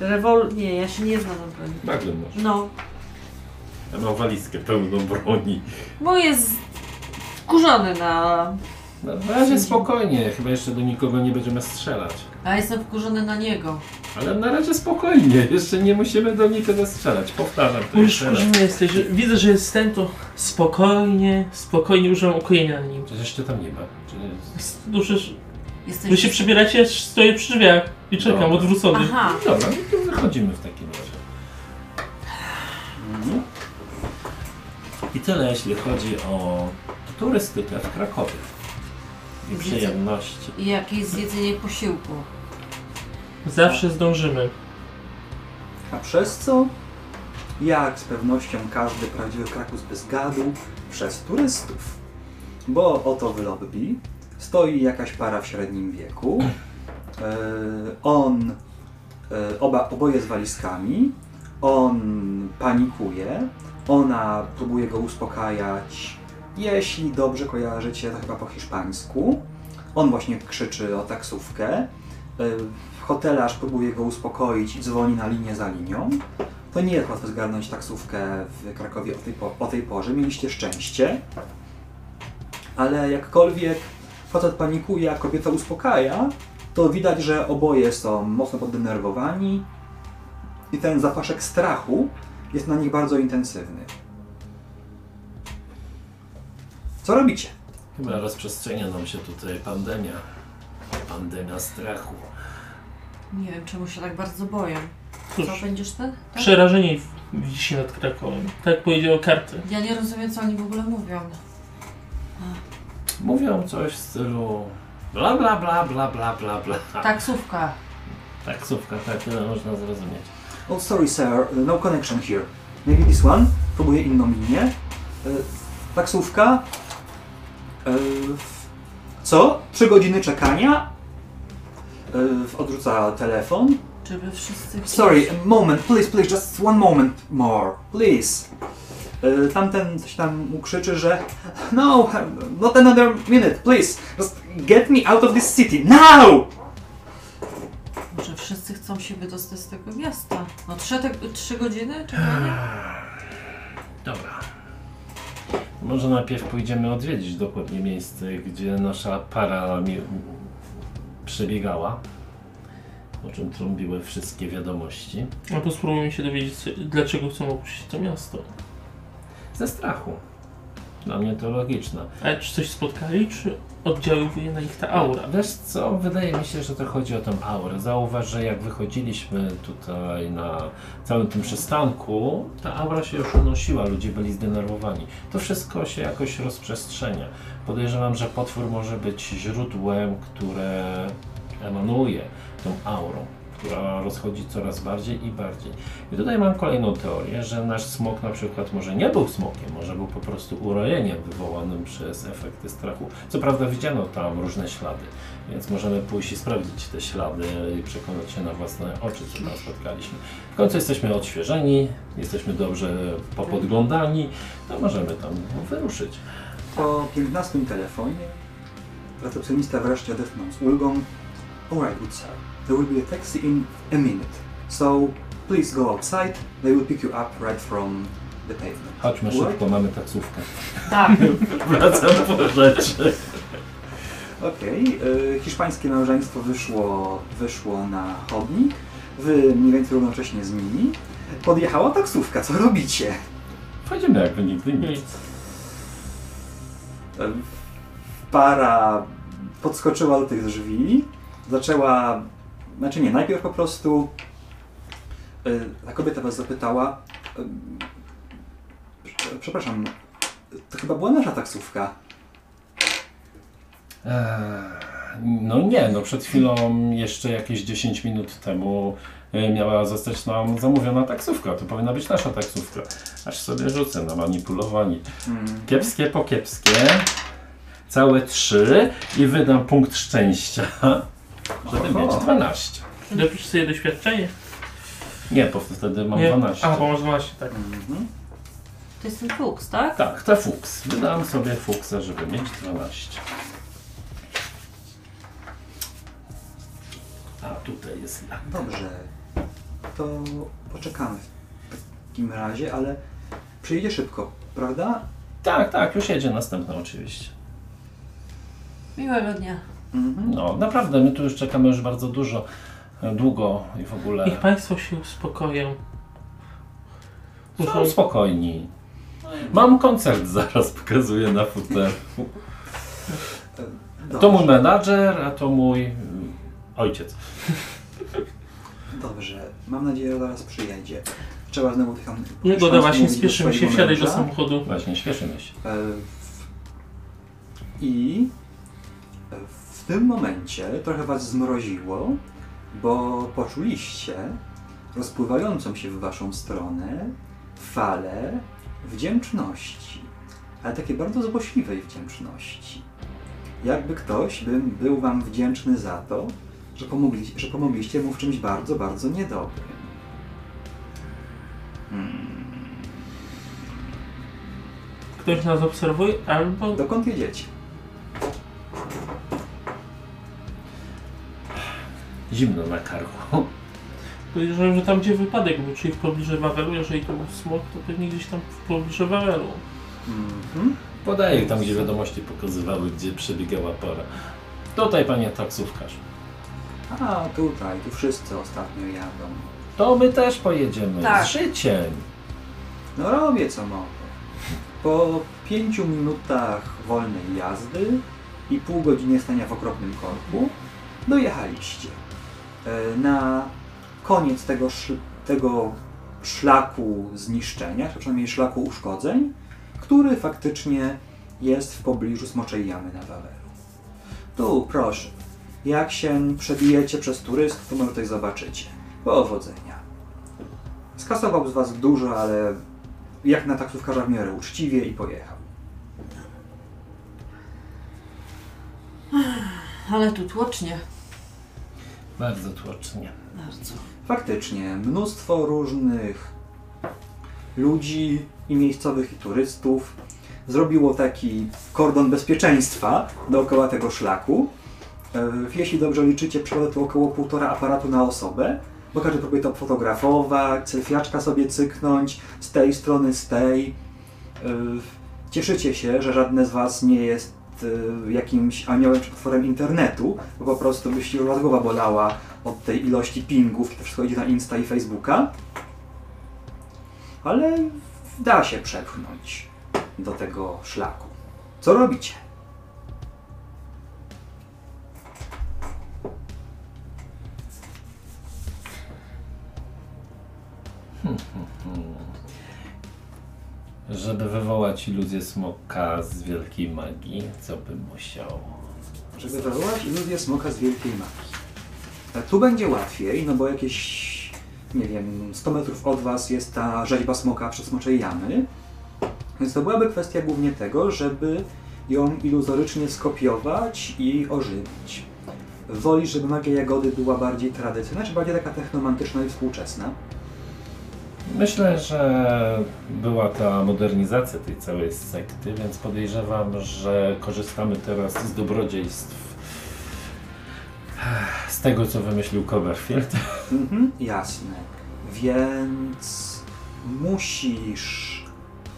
Rewol... Nie, ja się nie znam na broni. Nagle masz. No, Ja mam walizkę pełną broni. mój jest wkurzony na... No, na razie spokojnie, chyba jeszcze do nikogo nie będziemy strzelać. A jestem wkurzony na niego. Ale na razie spokojnie, (laughs) jeszcze nie musimy do nikogo strzelać. Powtarzam to Już jeszcze raz. wkurzony jesteś. Widzę, że jest ten, to spokojnie, spokojnie używam ukojenia na nim. Przecież jeszcze tam nie ma. Czy... Duszysz, Jesteś... wy się przybieracie, ja stoję przy drzwiach i czekam, Dobra. odwrócony. Aha, Dobra, no to wychodzimy w takim razie. Mhm. I tyle jeśli chodzi o turystykę w Krakowie. I przyjemności. i jakieś zjedzenie posiłku. Zawsze zdążymy. A przez co? Jak z pewnością każdy prawdziwy Krakus bez gadu, przez turystów. Bo oto w lobby stoi jakaś para w średnim wieku. E, on, e, oba, oboje z walizkami. On panikuje. Ona próbuje go uspokajać. Jeśli dobrze kojarzycie, to chyba po hiszpańsku. On właśnie krzyczy o taksówkę. E, Hotelarz próbuje go uspokoić i dzwoni na linię za linią. To nie jest łatwo zgarnąć taksówkę w Krakowie o tej, po, o tej porze. Mieliście szczęście. Ale jakkolwiek facet panikuje, a kobieta uspokaja, to widać, że oboje są mocno poddenerwowani i ten zapaszek strachu jest na nich bardzo intensywny. Co robicie? Chyba rozprzestrzenia nam się tutaj pandemia. Pandemia strachu. Nie wiem, czemu się tak bardzo boję. Cóż, Co, będziesz ten? Tak? przerażenie wisi nad Krakowem. Tak powiedział karty. Ja nie rozumiem, co oni w ogóle mówią. Mówią coś w stylu bla bla bla bla bla bla bla. Taksówka. Taksówka, tak, tyle można zrozumieć. Oh, sorry sir, no connection here. Maybe this one? Próbuję inną linię. E, taksówka. E, co? Trzy godziny czekania? E, odrzuca telefon. Czy wy wszyscy... chcieli- Sorry, a moment, please, please, just one moment more, please. E, Tamten coś tam mu krzyczy, że No, not another minute, please. Just get me out of this city, now! Może wszyscy chcą się wydostać z tego miasta. No trzy, te, trzy godziny czekania? Dobra. Może najpierw pójdziemy odwiedzić dokładnie miejsce, gdzie nasza para mi przebiegała. O czym trąbiły wszystkie wiadomości. A to spróbujmy się dowiedzieć, dlaczego chcą opuścić to miasto. Ze strachu. Dla mnie to logiczne. Ale czy coś spotkali, czy oddziaływuje na nich ta aura? Wiesz co, wydaje mi się, że to chodzi o tę aurę. Zauważ, że jak wychodziliśmy tutaj na całym tym przystanku, ta aura się już unosiła, ludzie byli zdenerwowani. To wszystko się jakoś rozprzestrzenia. Podejrzewam, że potwór może być źródłem, które emanuje tą aurą, która rozchodzi coraz bardziej i bardziej. I tutaj mam kolejną teorię, że nasz smok na przykład może nie był smokiem, może był po prostu urojeniem wywołanym przez efekty strachu. Co prawda widziano tam różne ślady, więc możemy pójść i sprawdzić te ślady i przekonać się na własne oczy, co tam spotkaliśmy. W końcu jesteśmy odświeżeni, jesteśmy dobrze popodglądani, to możemy tam wyruszyć. Po 15 telefonie recepcjonista wreszcie odetchnął z ulgą. Alright, good sir. There will be a taxi in a minute. So please go outside. They will pick you up right from the pavement. Chodźmy Alright? szybko, mamy taksówkę. Tak. (laughs) Wracam po rzeczy. (laughs) Okej, y, hiszpańskie małżeństwo wyszło, wyszło na chodnik. Wy mniej więcej równocześnie z nimi. Podjechała taksówka, co robicie? Wchodzimy jakby nigdy. Nic. Para podskoczyła do tych drzwi, zaczęła, znaczy nie, najpierw po prostu y, ta kobieta was zapytała, y, prze- przepraszam, to chyba była nasza taksówka. Eee, no nie, no przed chwilą, jeszcze jakieś 10 minut temu e, miała zostać nam zamówiona taksówka. To powinna być nasza taksówka. Aż sobie rzucę na manipulowanie. Mm. Kiepskie po kiepskie. Całe trzy i wydam punkt szczęścia, żeby mieć 12. Dopisz sobie doświadczenie. Nie, bo wtedy mam Nie? 12. A, bo masz 12, tak. Mhm. To jest ten fuks, tak? Tak, to fuks. Wydałem sobie fuksa, żeby mieć 12. A tutaj jest lak. Dobrze, to poczekamy w takim razie, ale przyjdzie szybko, prawda? Tak, tak, już jedzie następna oczywiście. Miłego dnia. Mhm. No, naprawdę, my tu już czekamy już bardzo dużo, e, długo i w ogóle Niech Państwo się uspokoją. Są spokojni. Mam koncert (laughs) zaraz, pokazuję na futerku. E, To mój menadżer, a to mój mm, ojciec. Dobrze, mam nadzieję, że zaraz przyjedzie. Trzeba znowu tych tam... Jego do właśnie spieszymy się, wsiadaj do samochodu. Właśnie, śpieszymy się. E, I w tym momencie trochę was zmroziło, bo poczuliście rozpływającą się w waszą stronę falę wdzięczności, ale takiej bardzo złośliwej wdzięczności. Jakby ktoś by był wam wdzięczny za to, że, pomogli, że pomogliście mu w czymś bardzo, bardzo niedobrym. Hmm. Ktoś nas obserwuje, albo... Dokąd jedziecie? Zimno na karku. Podejrzewam, że tam gdzie wypadek był, czyli w pobliżu Wawelu, jeżeli to był smok, to pewnie gdzieś tam w pobliżu Wawelu. Mhm. Podaję tam, gdzie wiadomości pokazywały, gdzie przebiegała pora. Tutaj, panie taksówkarz. A tutaj, tu wszyscy ostatnio jadą. To my też pojedziemy. Tak. Z życiem. No robię co mogę. Po pięciu minutach wolnej jazdy i pół godziny stania w okropnym korku dojechaliście. E, Na koniec tego, sz- tego szlaku zniszczenia, czy przynajmniej szlaku uszkodzeń, który faktycznie jest w pobliżu Smoczej Jamy na Wawelu. Tu, proszę, jak się przebijecie przez turystów, to może coś zobaczycie. Powodzenia. Skasował z Was dużo, ale jak na taksówkarza w miarę uczciwie i pojechał. Ale tu tłocznie. Bardzo tłocznie. Bardzo. Faktycznie, mnóstwo różnych ludzi i miejscowych i turystów zrobiło taki kordon bezpieczeństwa dookoła tego szlaku. E, Jeśli dobrze liczycie, przechodzę tu około półtora aparatu na osobę, bo każdy próbuje to fotografować, selfiaczka sobie cyknąć z tej strony, z tej. E, Cieszycie się, że żadne z Was nie jest e, jakimś aniołem czy potworem internetu, bo po prostu już was głowa bolała od tej ilości pingów, kiedy wszystko idzie na Insta i Facebooka. Ale da się przepchnąć do tego szlaku. Co robicie? Żeby wywołać iluzję smoka z wielkiej magii, co bym musiał? Żeby wywołać iluzję smoka z wielkiej magii. E, Tu będzie łatwiej, no bo jakieś, nie wiem, 100 metrów od Was jest ta rzeźba smoka przy smoczej jamy. Więc to byłaby kwestia głównie tego, żeby ją iluzorycznie skopiować i ożywić. Wolisz, żeby magia jagody była bardziej tradycyjna, czy bardziej taka technomantyczna i współczesna? Myślę, że była ta modernizacja tej całej sekty, więc podejrzewam, że korzystamy teraz z dobrodziejstw z tego, co wymyślił Copperfield. Mhm, jasne. Więc musisz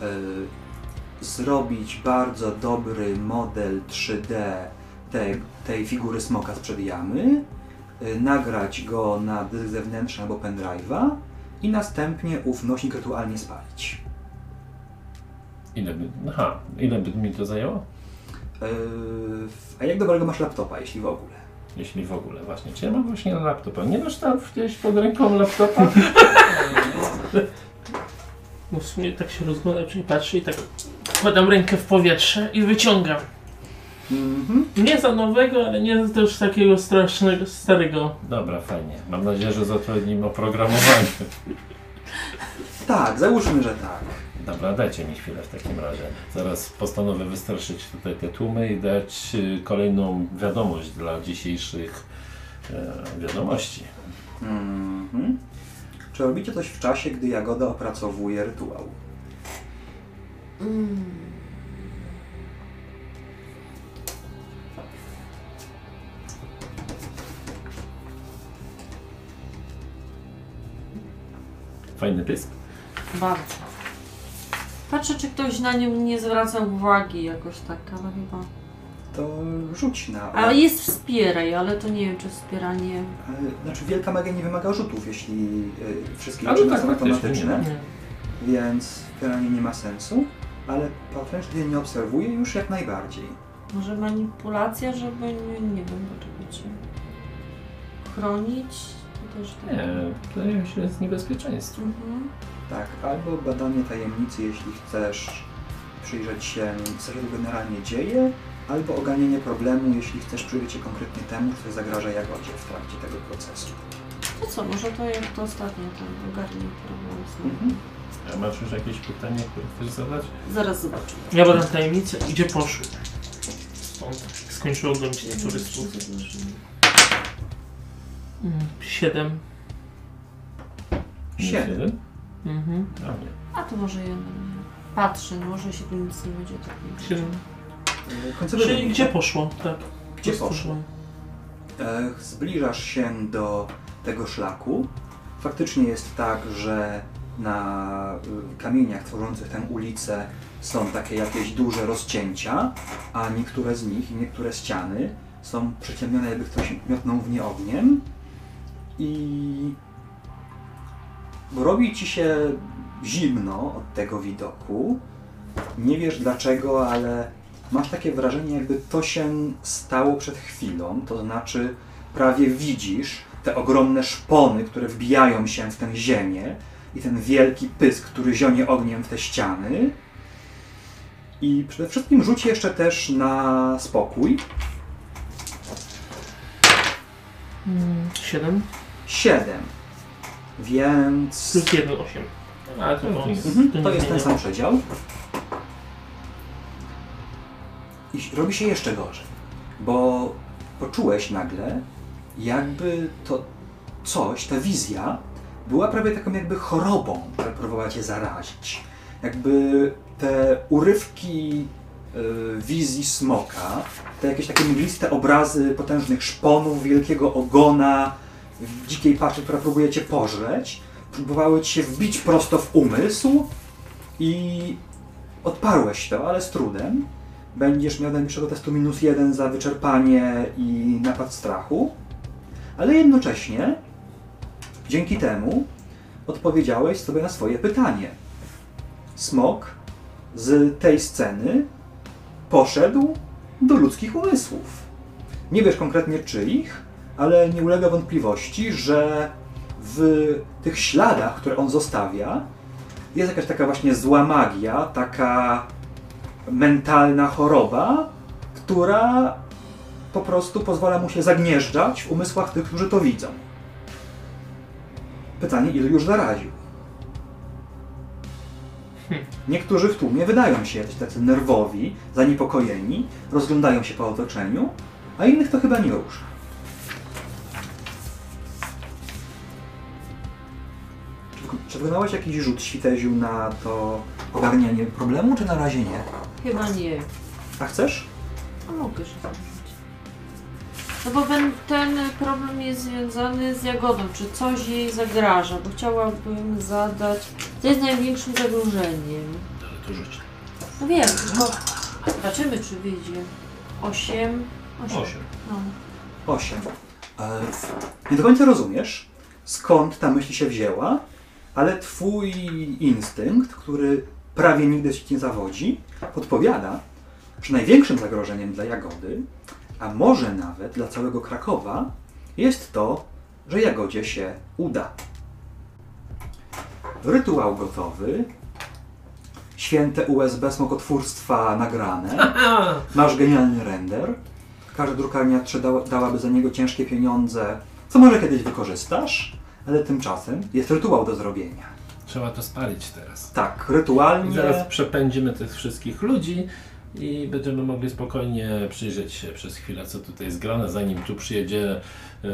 y, zrobić bardzo dobry model 3D tej, tej figury smoka sprzed jamy, y, nagrać go na dysk zewnętrzny albo pendrive'a i następnie ów nośnik rytualnie spalić. Ile by, aha, ile by mi to zajęło? Yy, a jak dobrego masz laptopa, jeśli w ogóle? Jeśli w ogóle właśnie. Czy ja mam właśnie laptopa? Nie masz tam gdzieś pod ręką laptopa? (laughs) No w sumie tak się rozgląda, czyli patrzy i tak wkładam rękę w powietrze i wyciągam. Mhm. Nie za nowego, ale nie też takiego strasznego, starego. Dobra, fajnie. Mam nadzieję, że zatrudnimy oprogramowanie. Tak, załóżmy, że tak. Dobra, dajcie mi chwilę w takim razie. Zaraz postanowię wystraszyć tutaj te tłumy i dać y, kolejną wiadomość dla dzisiejszych e, wiadomości. Mhm. Czy robicie coś w czasie, gdy Jagoda opracowuje rytuał? Mm. Fajny pysk. Bardzo. Patrzę, czy ktoś na nim nie zwraca uwagi jakoś tak, ale chyba. To rzuć na. Ale jest wspieraj, ale to nie wiem, czy wspieranie. Znaczy, wielka magia nie wymaga rzutów, jeśli y, wszystkie Ale liczby tak, są faktycznie, automatyczne, Nie. więc wspieranie nie ma sensu. Ale gdy nie obserwuje, już jak najbardziej. Może manipulacja, żeby nie, nie wiem, poczekajcie. Chronić? Też tak. Nie, wydaje mi się, że jest niebezpieczeństwo. Mhm. Tak, albo badanie tajemnicy, jeśli chcesz przyjrzeć się, co się generalnie dzieje, albo oganienie problemu, jeśli chcesz przyjrzeć się konkretnie temu, co zagraża Jagodzie w trakcie tego procesu. To co, może to jak to ostatnie, to ogarnie problem. znowu. Mhm. A masz już jakieś pytanie, które chcesz zadać? Zaraz zobaczymy. Ja badam tajemnicę, gdzie poszły. Stąd skończyło oglądać turystów. Siedem. Siedem. Mhm. A to może jeden. Patrzę, no może się tu nic nie będzie tak Siedem. Końcowy Czyli wynik, gdzie tak? poszło? Tak. Gdzie poszło? Poszło. E, Zbliżasz się do tego szlaku. Faktycznie jest tak, że na y, kamieniach tworzących tę ulicę są takie jakieś duże rozcięcia, a niektóre z nich i niektóre ściany są przeciemnione, jakby ktoś miotnął w nie ogniem. I robi ci się zimno od tego widoku. Nie wiesz dlaczego, ale masz takie wrażenie, jakby to się stało przed chwilą. To znaczy, prawie widzisz te ogromne szpony, które wbijają się w tę ziemię i ten wielki pysk, który zionie ogniem w te ściany. I przede wszystkim rzuć jeszcze też na spokój. Mm, Siedem. 7. Więc. Plus jeden, osiem. A to, to, jest, Mhm, to nie jest ten sam przedział. I robi się jeszcze gorzej, bo poczułeś nagle, jakby to coś, ta wizja, była prawie taką jakby chorobą, która próbowała cię zarazić. Jakby te urywki y, wizji smoka, te jakieś takie mgliste obrazy potężnych szponów, wielkiego ogona, dzikiej paszy, która próbuje cię pożreć, próbowały ci się wbić prosto w umysł i odparłeś to, ale z trudem. Będziesz miał najbliższego testu minus jeden za wyczerpanie i napad strachu, ale jednocześnie dzięki temu odpowiedziałeś sobie na swoje pytanie. Smok z tej sceny poszedł do ludzkich umysłów. Nie wiesz konkretnie czyich, ale nie ulega wątpliwości, że w tych śladach, które on zostawia, jest jakaś taka właśnie zła magia, taka mentalna choroba, która po prostu pozwala mu się zagnieżdżać w umysłach tych, którzy to widzą. Pytanie, ilu już zaraził? Niektórzy w tłumie wydają się jacyś tacy nerwowi, zaniepokojeni, rozglądają się po otoczeniu, a innych to chyba nie rusza. Czy wyko- Czy wykonałeś jakiś rzut świteziu na to ogarnianie problemu, czy na razie nie? Chyba nie. A chcesz? A mogę się zrobić. No bo ten, ten problem jest związany z Jagodą. Czy coś jej zagraża? Bo chciałabym zadać... Co jest największym zagrożeniem? Ale to rzuć. No wiem, tylko zobaczymy czy wyjdzie. Osiem. Osiem. Osiem. No. 8. E, nie do końca rozumiesz, skąd ta myśl się wzięła, ale twój instynkt, który prawie nigdy ci nie zawodzi, podpowiada, że największym zagrożeniem dla Jagody, a może nawet dla całego Krakowa, jest to, że Jagodzie się uda. Rytuał gotowy, święte USB smokotwórstwa nagrane, (laughs) masz genialny render, każda drukarnia dałaby za niego ciężkie pieniądze, co może kiedyś wykorzystasz, ale tymczasem jest rytuał do zrobienia. Trzeba to spalić teraz. Tak, I rytualnie. zaraz przepędzimy tych wszystkich ludzi i będziemy mogli spokojnie przyjrzeć się przez chwilę, co tutaj jest grane, zanim tu przyjedzie e,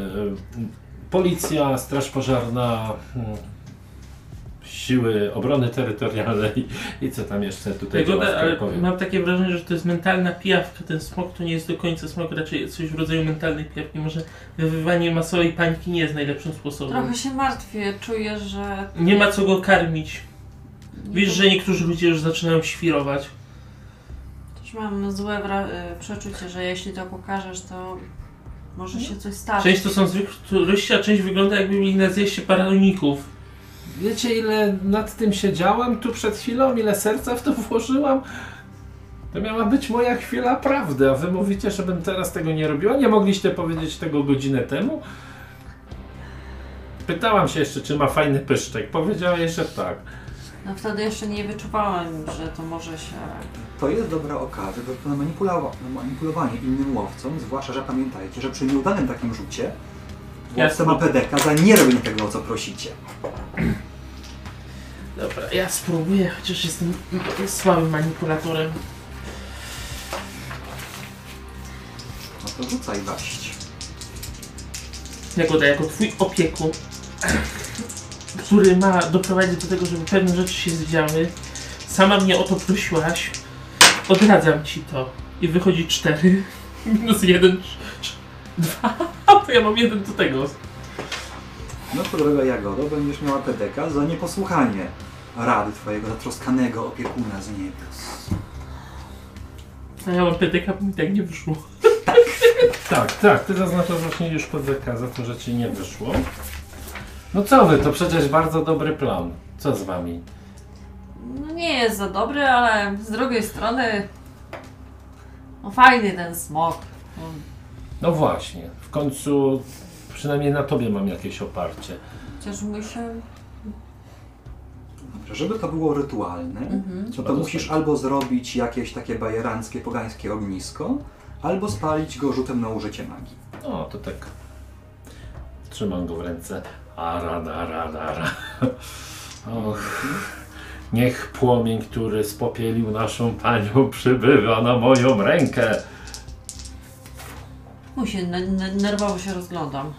policja, straż pożarna, mm, siły obrony terytorialnej i co tam jeszcze tutaj działa w Jagoda, ale Krakowie. mam takie wrażenie, że to jest mentalna pijawka. Ten smok to nie jest do końca smok, raczej coś w rodzaju mentalnej pijawki. Może wywoływanie masowej pańki nie jest najlepszym sposobem. Trochę się martwię, czuję, że... Nie ma co go karmić. nie Wiesz, że niektórzy ludzie już zaczynają świrować. Też mam złe wra- y, przeczucie, że jeśli to pokażesz, to może się coś stać. Część to są zwykli turyści, a część wygląda jakby mieli na zjeździe paraloników. Wiecie ile nad tym siedziałem tu przed chwilą, ile serca w to włożyłam? To miała być moja chwila prawdy, a wy mówicie, żebym teraz tego nie robiła? Nie mogliście powiedzieć tego godzinę temu? Pytałam się jeszcze, czy ma fajny pyszczek. Powiedziała jeszcze tak. No wtedy jeszcze nie wyczuwałem, że to może się... To jest dobra okazja do manipulowa- manipulowanie innym łowcom, zwłaszcza, że pamiętajcie, że przy nieudanym takim rzucie łowca Jasne. ma pedeka za nie robienie tego, o co prosicie. Dobra, ja spróbuję, chociaż jestem słabym manipulatorem. No to rzucaj waść. Jagoda, jako twój opiekun, który ma doprowadzić do tego, żeby pewne rzeczy się zdziały, sama mnie o to prosiłaś, odradzam ci to. I wychodzi 4, minus 1, 2, to ja mam jeden do tego. No to droga Jagodo, będziesz miała pedeka za nieposłuchanie rady twojego zatroskanego opiekuna z niebios. A ja mam PDK, bo mi tak nie wyszło. Tak, tak, ty zaznaczasz właśnie już PDK za to, że ci nie wyszło. No co wy, to przecież bardzo dobry plan. Co z wami? No nie jest za dobry, ale z drugiej strony... No fajny ten smok. No, No właśnie, w końcu przynajmniej na tobie mam jakieś oparcie. Chociaż my się... Dobrze, żeby to było rytualne, Mhm. to to musisz spalić. albo zrobić jakieś takie bajeranckie, pogańskie ognisko, albo spalić go rzutem na użycie magii. O, to tak. Trzymam go w ręce. Ara, dara, dara. Och. Niech płomień, który spopielił naszą panią, przybywa na moją rękę. Mu się ne- ne- nerwowo się rozglądam.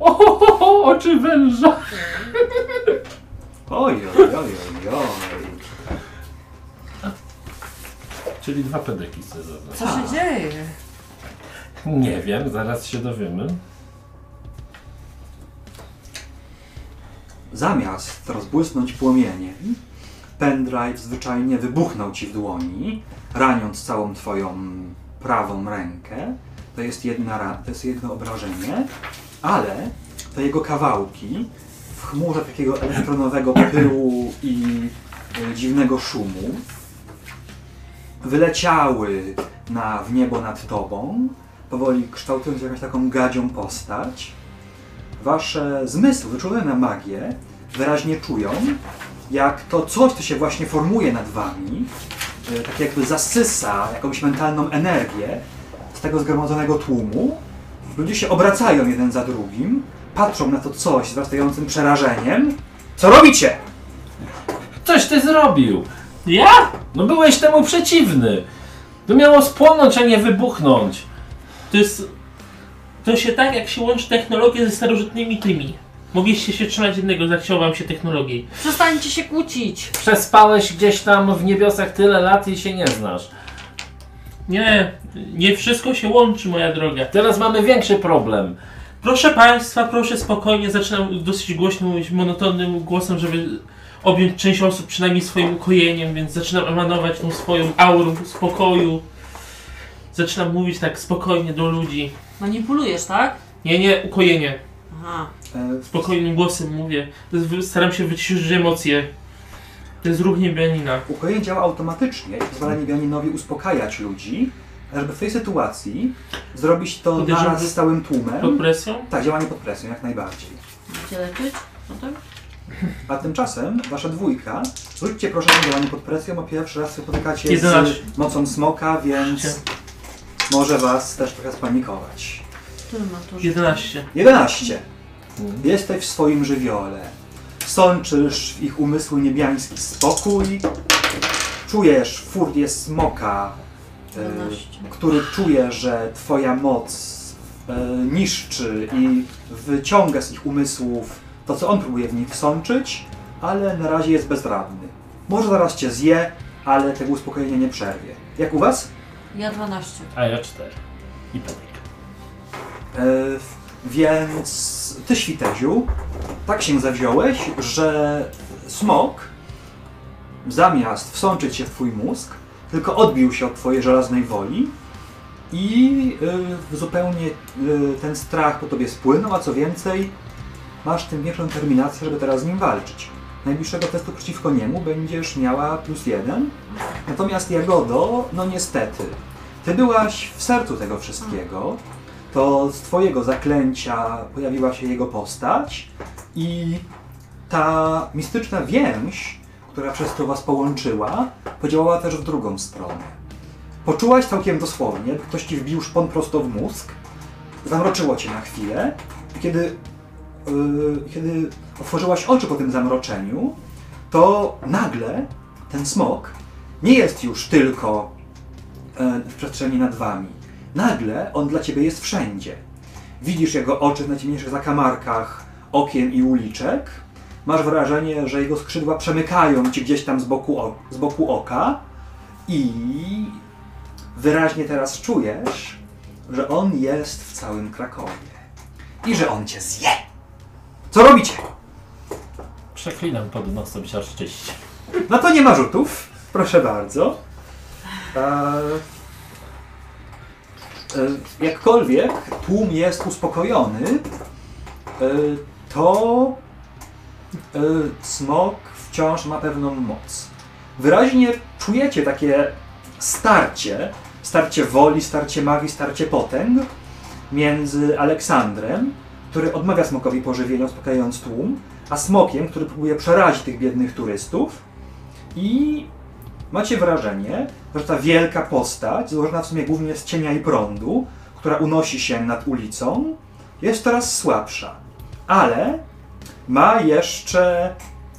Ohohoho, oczy węża. Oj, oj, oj, oj, oj. Czyli dwa pedeki chcę zabrać. Co się dzieje? Nie wiem, zaraz się dowiemy. Zamiast rozbłysnąć płomieniem, pendrive zwyczajnie wybuchnął ci w dłoni, raniąc całą twoją prawą rękę. To jest, jedna, ra- to jest jedno obrażenie, ale te jego kawałki w chmurze takiego elektronowego pyłu i e, dziwnego szumu wyleciały na, w niebo nad tobą, powoli kształtując jakąś taką gadzią postać. Wasze zmysły wyczulone na magię wyraźnie czują, jak to coś, co się właśnie formuje nad wami, e, tak jakby zasysa jakąś mentalną energię z tego zgromadzonego tłumu. Ludzie się obracają jeden za drugim, patrzą na to coś z wzrastającym przerażeniem. Co robicie? Coś ty zrobił! Ja? No byłeś temu przeciwny! To miało spłonąć, a nie wybuchnąć. To jest... To się tak, jak się łączy technologię ze starożytnymi tymi. Mogliście się trzymać jednego, zachciało wam się technologiei. Przestańcie się kłócić! Przespałeś gdzieś tam w niebiosach tyle lat i się nie znasz. Nie, nie wszystko się łączy, moja droga. Teraz mamy większy problem. Proszę Państwa, proszę spokojnie, zaczynam dosyć głośno mówić, monotonnym głosem, żeby objąć część osób przynajmniej swoim ukojeniem, więc zaczynam emanować tą swoją aurą spokoju. Zaczynam mówić tak spokojnie do ludzi. Manipulujesz, tak? Nie, nie, ukojenie. Aha. E, Spokojnym głosem mówię. Staram się wyciszyć emocje. To jest ruch niebianina. Ukojenie działa automatycznie i pozwala niebianinowi uspokajać ludzi, a żeby w tej sytuacji zrobić to Podejrzewam, naraz że- z całym tłumem. Pod presją? Tak, działanie pod presją, jak najbardziej. Gdzie leczyć? Potem? A tymczasem wasza dwójka, rzućcie proszę na działanie pod presją, bo pierwszy raz się spotykacie 11. z mocą smoka, więc może was też trochę spanikować. Który ma to? 11. 11. Mhm. Jesteś w swoim żywiole. Sączysz w ich umysły niebiański spokój. Czujesz furię smoka, e, 12. który czuje, że twoja moc e, niszczy i wyciąga z ich umysłów to, co on próbuje w nich wsączyć, ale na razie jest bezradny. Może zaraz cię zje, ale tego uspokojenia nie przerwie. Jak u was? Ja 12. A ja 4. I Patryk. E, więc ty, Świteziu, tak się zawziąłeś, że smok zamiast wsączyć się w twój mózg, tylko odbił się od twojej żelaznej woli i y, zupełnie y, ten strach po tobie spłynął, a co więcej, masz tym większą determinację, żeby teraz z nim walczyć. Najbliższego testu przeciwko niemu będziesz miała plus jeden, natomiast Jagodo, no niestety, ty byłaś w sercu tego wszystkiego, to z twojego zaklęcia pojawiła się jego postać i ta mistyczna więź, która przez to was połączyła, podziałała też w drugą stronę. Poczułaś całkiem dosłownie, ktoś ci wbił szpon prosto w mózg, zamroczyło cię na chwilę i kiedy, yy, kiedy otworzyłaś oczy po tym zamroczeniu, to nagle ten smok nie jest już tylko e, w przestrzeni nad wami. Nagle on dla ciebie jest wszędzie. Widzisz jego oczy w najciemniejszych zakamarkach okien i uliczek. Masz wrażenie, że jego skrzydła przemykają ci gdzieś tam z boku, o, z boku oka i wyraźnie teraz czujesz, że on jest w całym Krakowie i że on cię zje. Co robicie? Przeklinam pod nosem siarszczyście. No to nie ma rzutów. Proszę bardzo. Eee, jakkolwiek tłum jest uspokojony, e, to e, smok wciąż ma pewną moc. Wyraźnie czujecie takie starcie, starcie woli, starcie magii, starcie potęg między Aleksandrem, który odmawia smokowi pożywienia, uspokajając tłum, a smokiem, który próbuje przerazić tych biednych turystów. I macie wrażenie, że ta wielka postać, złożona w sumie głównie z cienia i prądu, która unosi się nad ulicą, jest coraz słabsza. Ale ma jeszcze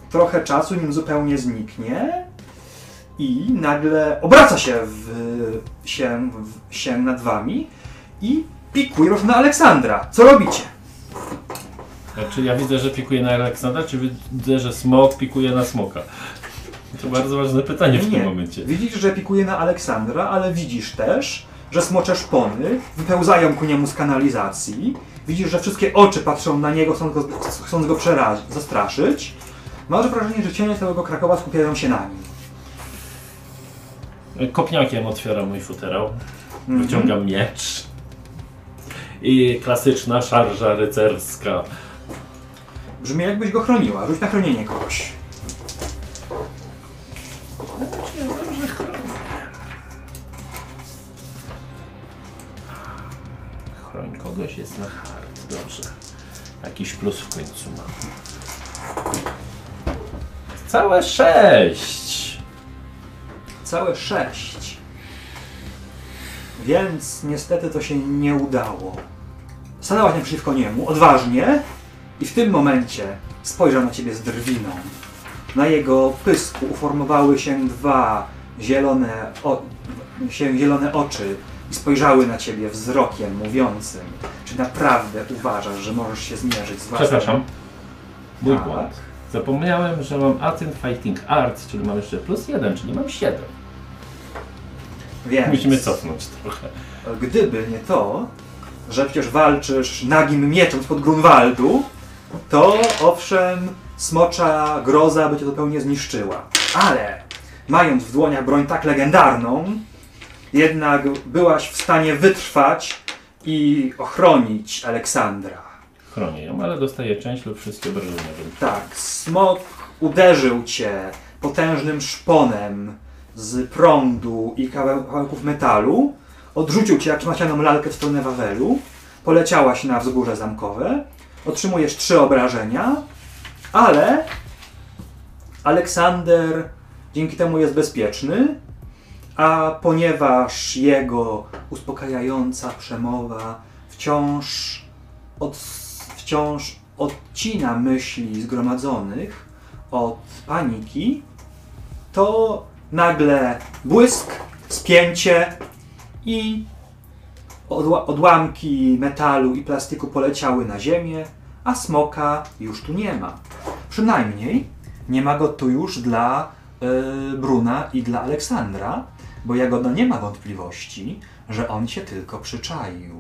trochę czasu, nim zupełnie zniknie i nagle obraca się, w, się, w, się nad wami i pikuje już na Aleksandra. Co robicie? Czy ja widzę, że pikuje na Aleksandra, czy widzę, że smok pikuje na smoka? To bardzo ważne pytanie w Nie. tym momencie. Widzisz, że pikuje na Aleksandra, ale widzisz też, że smocze szpony wypełzają ku niemu z kanalizacji. Widzisz, że wszystkie oczy patrzą na niego, chcąc go, chcąc go przerazić, zastraszyć. Masz wrażenie, że cienie całego Krakowa skupiają się na nim. Kopniakiem otwieram mój futerał. Mhm. Wyciągam miecz. I klasyczna szarża rycerska. Brzmi jakbyś go chroniła. Rzuć na chronienie kogoś. Chroń kogoś jest na hard. Dobrze. Jakiś plus w końcu mam. Całe sześć! Całe sześć. Więc niestety to się nie udało. Stanęłaś naprzeciwko niemu, odważnie, i w tym momencie spojrzał na ciebie z drwiną. Na jego pysku uformowały się dwa zielone, o, się zielone oczy i spojrzały na ciebie wzrokiem mówiącym, czy naprawdę uważasz, że możesz się zmierzyć z własnym... Przepraszam. Mój Tak. błąd. Zapomniałem, że mam Athyn Fighting Arts, czyli mam jeszcze plus jeden, czyli mam siedem. Więc... Musimy cofnąć trochę. Gdyby nie to, że przecież walczysz nagim mieczem spod Grunwaldu, to owszem, smocza groza by cię zupełnie zniszczyła. Ale mając w dłoniach broń tak legendarną, jednak byłaś w stanie wytrwać i ochronić Aleksandra. chronię ją, ale dostaję część lub wszystkie obrażenia. Tak, smok uderzył cię potężnym szponem z prądu i kawał- kawałków metalu, odrzucił cię jak szmacianą lalkę w stronę Wawelu, poleciałaś na wzgórze zamkowe, otrzymujesz trzy obrażenia, ale Aleksander dzięki temu jest bezpieczny, a ponieważ jego uspokajająca przemowa wciąż, od, wciąż odcina myśli zgromadzonych od paniki, to nagle błysk, spięcie i odła- odłamki metalu i plastiku poleciały na ziemię, a smoka już tu nie ma. Przynajmniej nie ma go tu już dla y, Bruna i dla Aleksandra, bo Jagoda nie ma wątpliwości, że on się tylko przyczaił.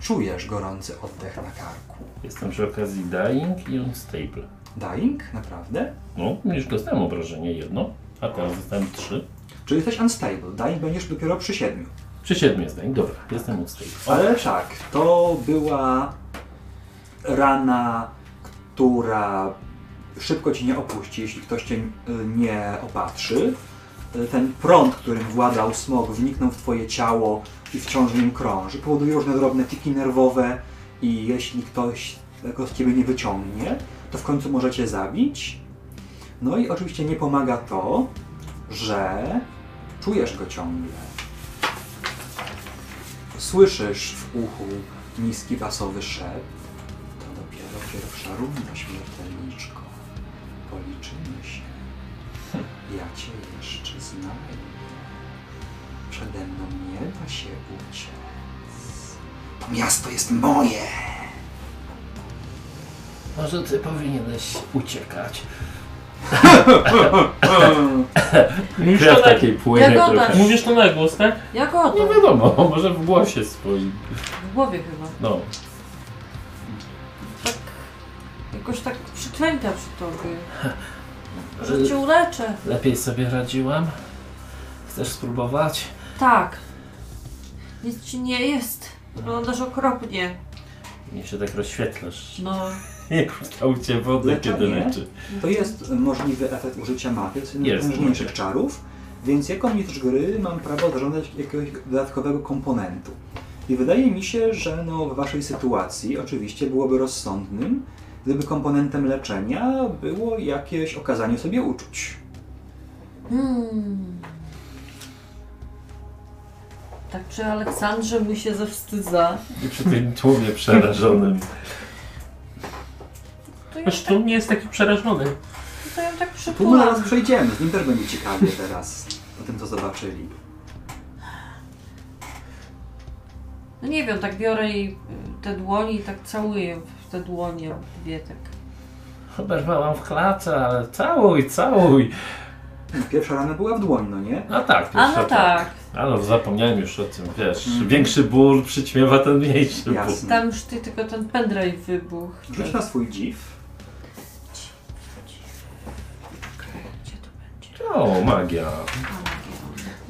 Czujesz gorący oddech na karku. Jestem przy okazji dying i unstable. Dying? Naprawdę? No, już dostałem obrażenie jedno, a teraz dostałem trzy. Czy jesteś unstable? Dying będziesz dopiero przy siedmiu. Przy siedmiu jest dying. Dobra, jestem unstable. Ale tak, to była rana, która szybko ci nie opuści, jeśli ktoś cię y, nie opatrzy. Y, Ten prąd, którym władał smog, wniknął w twoje ciało i wciąż w nim krąży. Powoduje różne drobne tiki nerwowe i jeśli ktoś tego z ciebie nie wyciągnie, to w końcu możecie zabić. No i oczywiście nie pomaga to, że czujesz go ciągle. Słyszysz w uchu niski basowy szept. To dopiero pierwsza runda, śmiertelniczko. Ja cię jeszcze znajdę. Przede mną nie da się uciec. To miasto jest moje! Może ty powinieneś uciekać. (laughs) Mówisz Krew to, na, takiej płynie Jagoda. trochę. mówisz to na głos, tak? Jak o Nie to? wiadomo, (laughs) może w głosie swoim. W głowie chyba. No, Tak, jakoś tak przyklęka przy tobie. Że cię uleczę. lepiej sobie radziłam. Chcesz spróbować? Tak. Nic ci nie jest. Wyglądasz okropnie. Nie się tak rozświetlasz. No, (laughs) Nie kłutał cię wodę, kiedy Leczenie? leczy. To jest możliwy efekt użycia magii, to jest czarów, więc jako mistrz gry mam prawo zażądać jakiegoś dodatkowego komponentu. I wydaje mi się, że no, w waszej sytuacji oczywiście byłoby rozsądnym, gdyby komponentem leczenia było jakieś okazanie sobie uczuć. Hmm. Tak przy Aleksandrze mi się zawstydza. I przy tym tłumie przerażonym. To ja, Zresztą nie jest taki przerażony. to ja tak Tu przykułam. zaraz przejdziemy, z nim też będzie ciekawie teraz, po tym co zobaczyli. No nie wiem, tak biorę jej y, te dłonie i tak całuję w te dłonie dwie tak. Oberwałam w klatce, ale całuj, całuj. Pierwsza rana była w dłoń, no nie? No tak, A pierwsza no tak. A no, zapomniałem już o tym, wiesz, Mhm. większy ból przyćmiewa ten mniejszy ból. Jasne. Tam już ty tylko ten pendrive wybuchł. Rzuć na swój dziw. Gdzie to będzie? O, magia. A,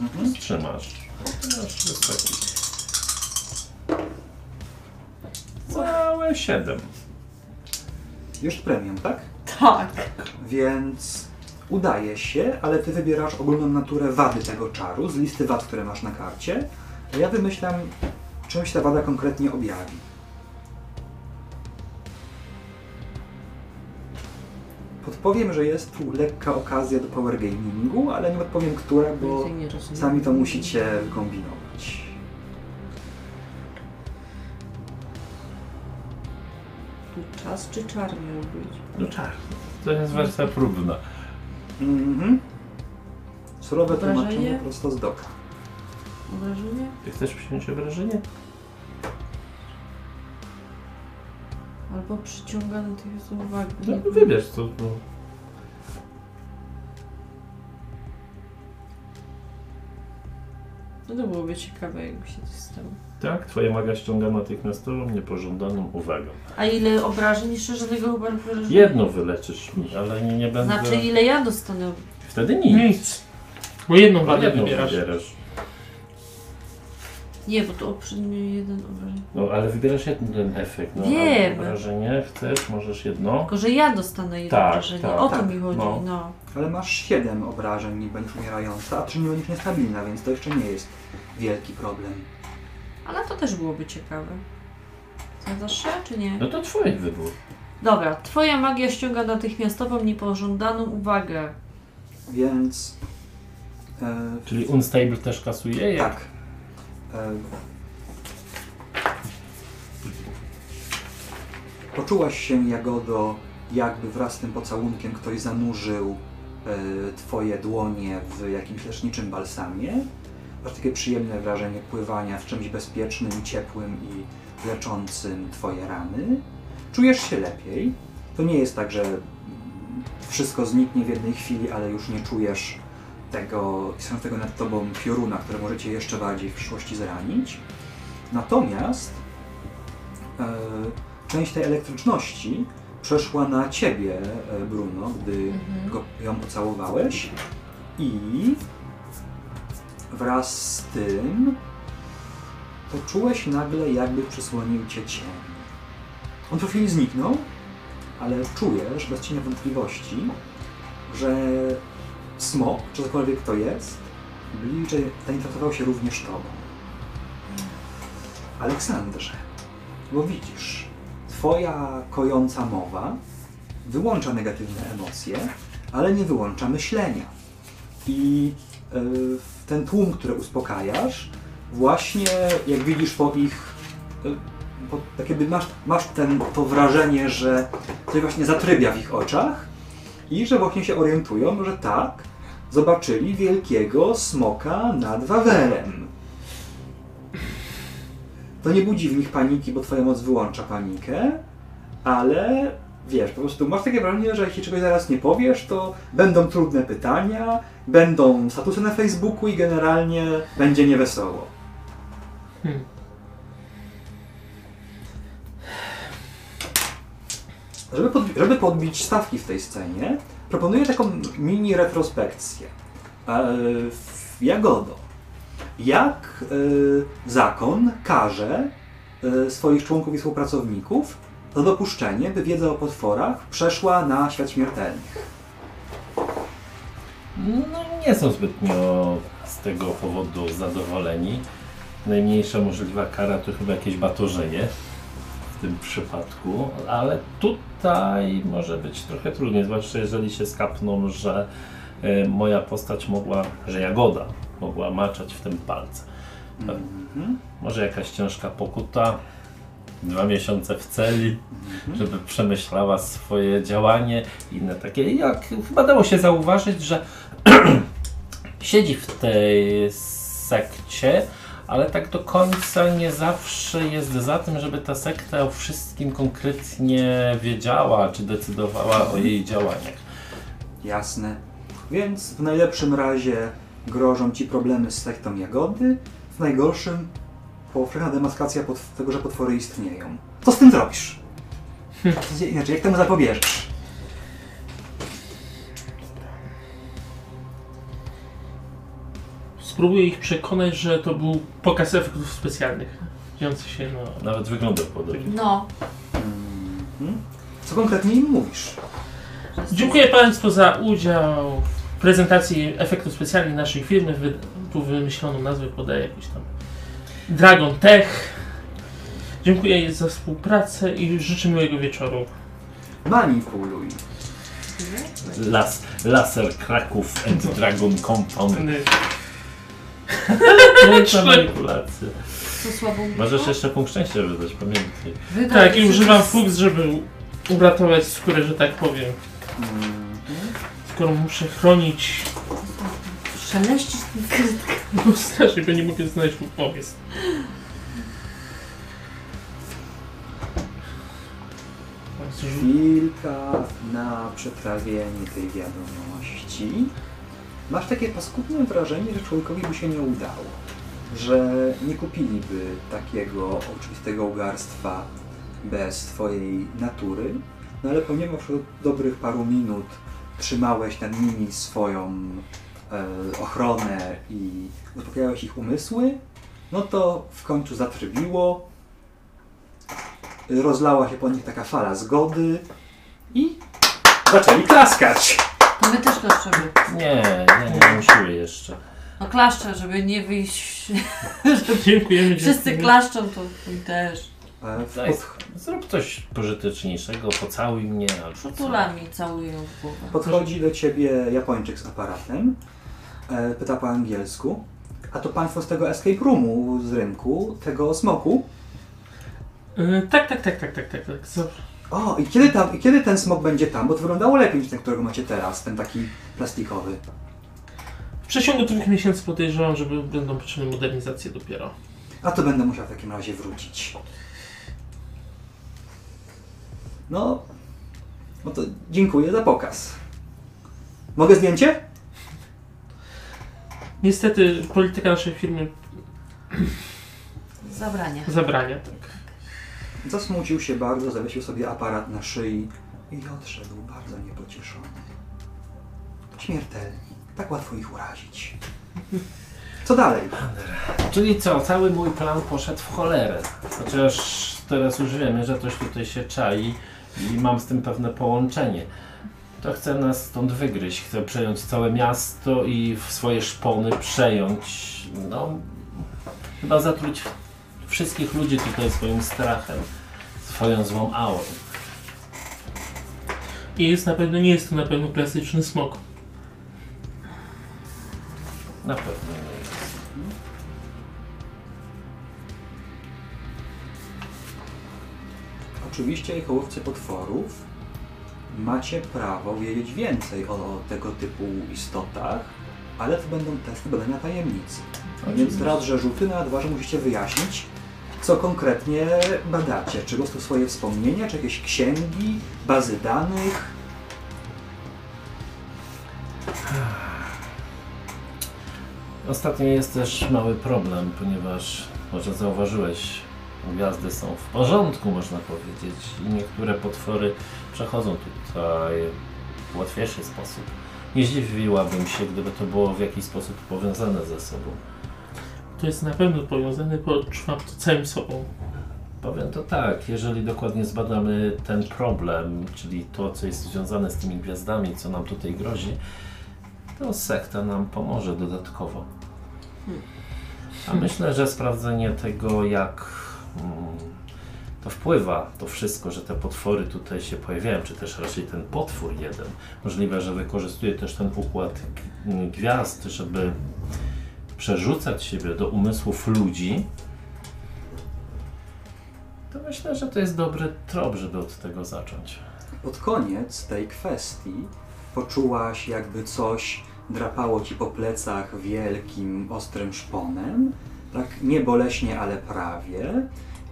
nie. Mhm. Trzymasz. Masz. Całe siedem. Już premium, tak? Tak. Więc udaje się, ale ty wybierasz ogólną naturę wady tego czaru z listy wad, które masz na karcie. A ja wymyślam, czym się ta wada konkretnie objawi. Podpowiem, że jest tu lekka okazja do power gamingu, ale nie podpowiem, która, bo sami to musicie kombinować. Czas czy czar miał być? No czar. To jest wersja próbna. Mhm. Surowe Obrażenie? tłumaczenie prosto z doka. Obrażenie? Ty chcesz przyjąć obrażenie? Albo przyciągany tych jest uwagi. No, wybierz co. No. No to byłoby ciekawe, jakby się to stało. Tak, twoja maga ściąga natychmiastową, niepożądaną uwagę. A ile obrażeń? Jeszcze żadnego chyba obrażenia. Jedno wyleczysz mi, ale nie, nie będę... Znaczy ile ja dostanę? Wtedy nic. Nic. Bo jedną wadę jedną wybierasz. wybierasz. Nie, bo to oprzednio jeden obrażeń. No ale wybierasz jeden efekt. No, Wiem. a Wrażenie chcesz, możesz jedno. Tylko, że ja dostanę jedno Tak, obrażenie. tak, o to tak, mi chodzi, no. no. Ale masz 7 obrażeń, nie będziesz umierająca, a 3 nie będziesz niestabilna, więc to jeszcze nie jest wielki problem. Ale to też byłoby ciekawe. Zgadzasz się, czy nie? No to twój wybór. Dobra, twoja magia ściąga natychmiastową, niepożądaną uwagę. Więc. E, Czyli Unstable też kasuje? Jak? tak. E, poczułaś się, Jagodo, jakby wraz z tym pocałunkiem ktoś zanurzył e, twoje dłonie w jakimś leczniczym balsamie. Masz takie przyjemne wrażenie pływania w czymś bezpiecznym, ciepłym i leczącym twoje rany. Czujesz się lepiej. To nie jest tak, że wszystko zniknie w jednej chwili, ale już nie czujesz tego piszącego nad tobą pioruna, które może cię jeszcze bardziej w przyszłości zranić. Natomiast e, część tej elektryczności przeszła na ciebie, e, Bruno, gdy Mhm. go, ją pocałowałeś i wraz z tym poczułeś nagle, jakby przysłonił cię cień. On po chwili zniknął, ale czujesz, bez cienia wątpliwości, że smok, czy cokolwiek to jest, bliżej zainteresował się również tobą. Aleksandrze, bo widzisz, twoja kojąca mowa wyłącza negatywne emocje, ale nie wyłącza myślenia. I y, ten tłum, który uspokajasz, właśnie jak widzisz po ich, y, po, tak jakby masz, masz ten, to wrażenie, że coś właśnie zatrybia w ich oczach i że właśnie się orientują, że tak, zobaczyli wielkiego smoka nad Wawelem. To nie budzi w nich paniki, bo twoja moc wyłącza panikę, ale wiesz, po prostu masz takie wrażenie, że jeśli czegoś zaraz nie powiesz, to będą trudne pytania, będą statusy na Facebooku i generalnie będzie niewesoło. Hmm. Żeby, żeby podbić stawki w tej scenie, proponuję taką mini retrospekcję. E, Jagodo. Jak e, zakon karze e, swoich członków i współpracowników za dopuszczenie, by wiedza o potworach przeszła na świat śmiertelnych? No nie są zbytnio z tego powodu zadowoleni. Najmniejsza możliwa kara to chyba jakieś batorzenie w tym przypadku, ale tutaj może być trochę trudniej, zwłaszcza jeżeli się skapną, że e, moja postać mogła, że Jagoda mogła maczać w tym palce. Mhm. Może jakaś ciężka pokuta, dwa miesiące w celi, żeby przemyślała swoje działanie, inne takie. Jak chyba dało się zauważyć, że (clears throat) siedzi w tej sekcie, ale tak do końca nie zawsze jest za tym, żeby ta sekta o wszystkim konkretnie wiedziała, czy decydowała o jej działaniach. Jasne. Więc w najlepszym razie grożą ci problemy z sektą Jagody, w najgorszym powszechna demaskacja pot- tego, że potwory istnieją. Co z tym zrobisz? Co- Inaczej, jak temu zapobierzesz? Spróbuję ich przekonać, że to był pokaz efektów specjalnych. Dziejący się no. Nawet wygląda podobnie. No. Mhm. Co konkretnie im mówisz? Dziękuję Państwu za udział w prezentacji efektów specjalnych naszej firmy. Wy, tu wymyśloną nazwę podaję jakiś tam Dragon Tech. Dziękuję za współpracę i życzę miłego wieczoru. Manipuluj. Las, laser Kraków and Dragon Compound. Piękna (laughs) manipulacja. Co słabą Możesz jeszcze punkt szczęścia wydać, pamiętaj. Tak, i się używam z- fuks, żeby uratować skórę, że tak powiem. Mhm. Skoro muszę chronić, Szeleścisz tym krytką. no strasznie, bo nie mogę znaleźć mu pomysł. Chwilka na przetrawienie tej wiadomości. Masz takie paskudne wrażenie, że człowiekowi by się nie udało. Że nie kupiliby takiego oczywistego ugarstwa bez twojej natury. No ale ponieważ od dobrych paru minut trzymałeś nad nimi swoją ochronę i uspokajałeś ich umysły, No to w końcu zatrybiło. Rozlała się po nich taka fala zgody i zaczęli klaskać. To my też klaszczemy. Nie, nie, nie mam siły jeszcze. No klaszczę, żeby nie wyjść. (laughs) Dziękujemy. Wszyscy dziękujemy. klaszczą, to i też. E, w Daj, pod, zrób coś pożyteczniejszego, pocałuj mnie albo co. Przytulami całują w głowę. podchodzi do ciebie Japończyk z aparatem. E, pyta po angielsku. A to państwo z tego escape roomu z rynku, tego smoku. E, tak, tak, tak, tak, tak, tak, tak. O, i kiedy, tam, i kiedy ten smok będzie tam? Bo to wyglądało lepiej niż ten, którego macie teraz, ten taki plastikowy. W przeciągu dwóch miesięcy podejrzewam, że będą potrzebne modernizacje dopiero. A to będę musiał w takim razie wrócić. No, no to dziękuję za pokaz. Mogę zdjęcie? Niestety polityka naszej firmy (clears throat) Zabrania. zabrania, tak. Zasmucił się bardzo, zawiesił sobie aparat na szyi i odszedł bardzo niepocieszony. Śmiertelni. Tak łatwo ich urazić. Co dalej? Czyli co, cały mój plan poszedł w cholerę. Chociaż teraz już wiemy, że coś tutaj się czai i mam z tym pewne połączenie. To chcę nas stąd wygryźć. Chcę przejąć całe miasto i w swoje szpony przejąć. No, chyba zatruć wszystkich ludzi tutaj swoim strachem, swoją złą aurą. I jest na pewno, nie jest to na pewno klasyczny smok. Na pewno nie jest. Oczywiście, jako łowcy potworów, macie prawo wiedzieć więcej o, o tego typu istotach, ale to będą testy badania tajemnicy. Więc raz, że rzuty, na dwa, że musicie wyjaśnić, co konkretnie badacie. Czy po prostu swoje wspomnienia, czy jakieś księgi, bazy danych. Ostatnio jest też mały problem, ponieważ może zauważyłeś, gwiazdy są w porządku, można powiedzieć, i niektóre potwory przechodzą tutaj w łatwiejszy sposób. Nie zdziwiłabym się, gdyby to było w jakiś sposób powiązane ze sobą. To jest na pewno powiązane, bo odczuwam to całym sobą. Powiem to tak, jeżeli dokładnie zbadamy ten problem, czyli to, co jest związane z tymi gwiazdami, co nam tutaj grozi, to sekta nam pomoże dodatkowo. A myślę, że sprawdzenie tego, jak mm, to wpływa, to wszystko, że te potwory tutaj się pojawiają, czy też raczej ten potwór jeden, możliwe, że wykorzystuje też ten układ g- gwiazd, żeby przerzucać siebie do umysłów ludzi, to myślę, że to jest dobry trop, żeby od tego zacząć. Pod koniec tej kwestii poczułaś, jakby coś drapało ci po plecach wielkim, ostrym szponem. Tak nie boleśnie, ale prawie.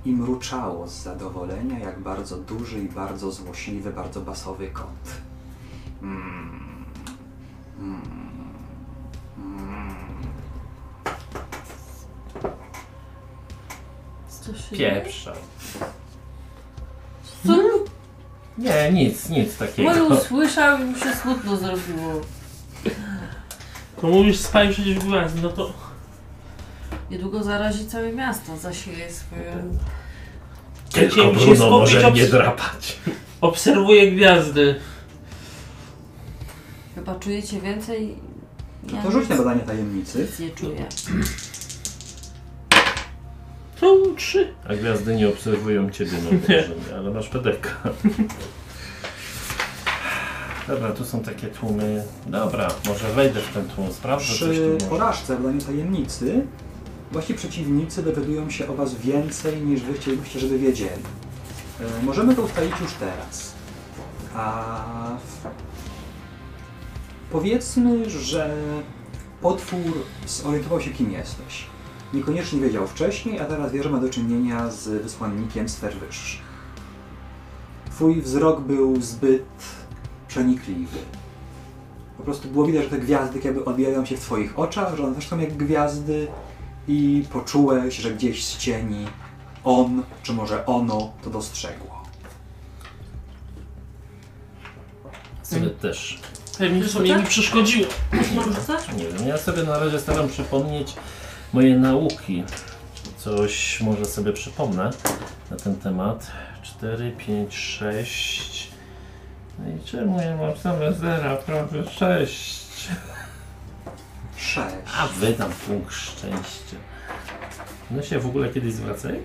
I mruczało z zadowolenia, jak bardzo duży i bardzo złośliwy, bardzo basowy kot. Mm. Mm. Mm. Co się Pieprza. Co? Nie, nic, nic takiego. Mój usłyszał i mu się smutno zrobiło. To mówisz spaj przecież gwiazd, no to Niedługo zarazi całe miasto, zasieje swoją... Tylko Chciałem się Bruno skupić, może obs- mnie drapać. (laughs) obserwuję gwiazdy. Chyba czujecie więcej? Ja To rzuć na nic- badanie tajemnicy. nic nie czuję. (clears throat) To trzy. A gwiazdy nie obserwują ciebie, no (laughs) wrażenie, ale masz pedeka. (laughs) Dobra, tu są takie tłumy. Dobra, może wejdę w ten tłum, sprawdzę coś Przy tu może. porażce w badaniu tajemnicy wasi przeciwnicy dowiadują się o was więcej niż wy chcielibyście, żeby wiedzieli. E, możemy to ustalić już teraz. A powiedzmy, że potwór zorientował się, kim jesteś. Niekoniecznie wiedział wcześniej, a teraz wie, że ma do czynienia z wysłannikiem sfer wyższych. Twój wzrok był zbyt przenikliwy. Po prostu było widać, że te gwiazdy jakby odbijają się w Twoich oczach, że one też są jak gwiazdy i poczułeś, że gdzieś z cieni on, czy może ono to dostrzegło. Sobie też. Pewnie sobie mi przeszkodziło. Nie wiem, ja sobie na razie staram przypomnieć moje nauki. coś może sobie przypomnę na ten temat. 4, 5, 6. No i czemu ja mam same zera, prawie 6? Sześć. A wydam punkt szczęścia. No się w ogóle kiedyś zwracaj?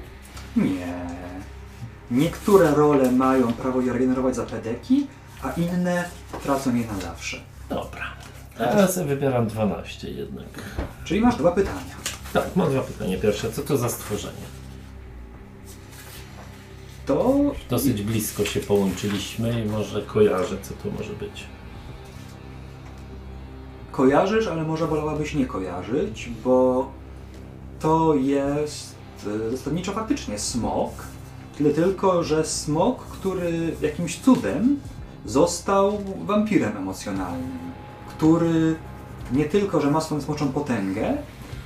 Nie. Niektóre role mają prawo je regenerować za pedeki, a inne tracą je na zawsze. Dobra. Ja sobie wybieram 12 jednak. Czyli masz dwa pytania. Tak, mam dwa pytania. Pierwsze, co to za stworzenie? To Dosyć blisko się połączyliśmy i może kojarzę, co to może być. Kojarzysz, ale może wolałabyś nie kojarzyć, bo to jest y, zasadniczo faktycznie smok. Tyle tylko, że smok, który jakimś cudem został wampirem emocjonalnym, który nie tylko, że ma swoją smoczą potęgę,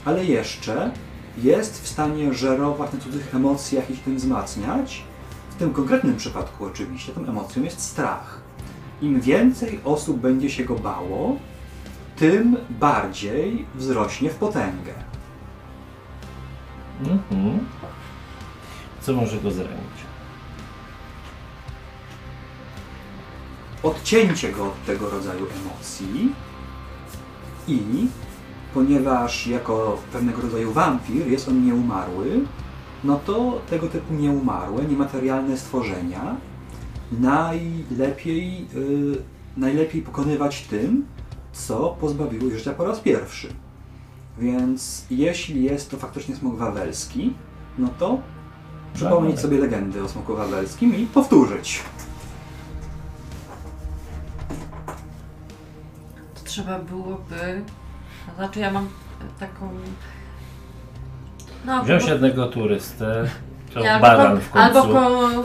ale jeszcze jest w stanie żerować na cudzych emocjach i ich tym wzmacniać. W tym konkretnym przypadku oczywiście tą emocją jest strach. Im więcej osób będzie się go bało, tym bardziej wzrośnie w potęgę. Mhm. Co może go zranić? Odcięcie go od tego rodzaju emocji i ponieważ jako pewnego rodzaju wampir jest on nieumarły, no to tego typu nieumarłe, niematerialne stworzenia najlepiej, y, najlepiej pokonywać tym, co pozbawiło ich życia po raz pierwszy. Więc jeśli jest to faktycznie smok wawelski, no to przypomnieć Wawelek. sobie legendy o smoku wawelskim i powtórzyć. To trzeba byłoby. To znaczy, ja mam taką. No, Wziąć po- jednego turystę, to Nie, baran w końcu. Albo, ko-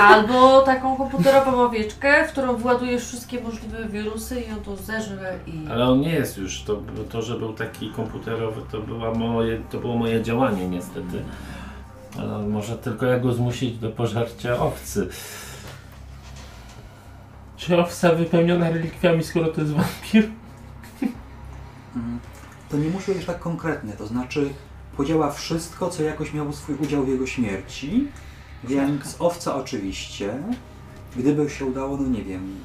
(laughs) albo taką komputerową owieczkę, w którą władujesz wszystkie możliwe wirusy i on to zeżre i... Ale on nie jest już. To, to, że był taki komputerowy, to, była moje, to było moje działanie niestety. Ale może tylko ja go zmusić do pożarcia owcy. Czy owca wypełniona relikwiami, skoro to jest wampir? Mm, To nie musi być tak konkretne, to znaczy podziała wszystko, co jakoś miało swój udział w jego śmierci, więc owca oczywiście, gdyby się udało, no nie wiem,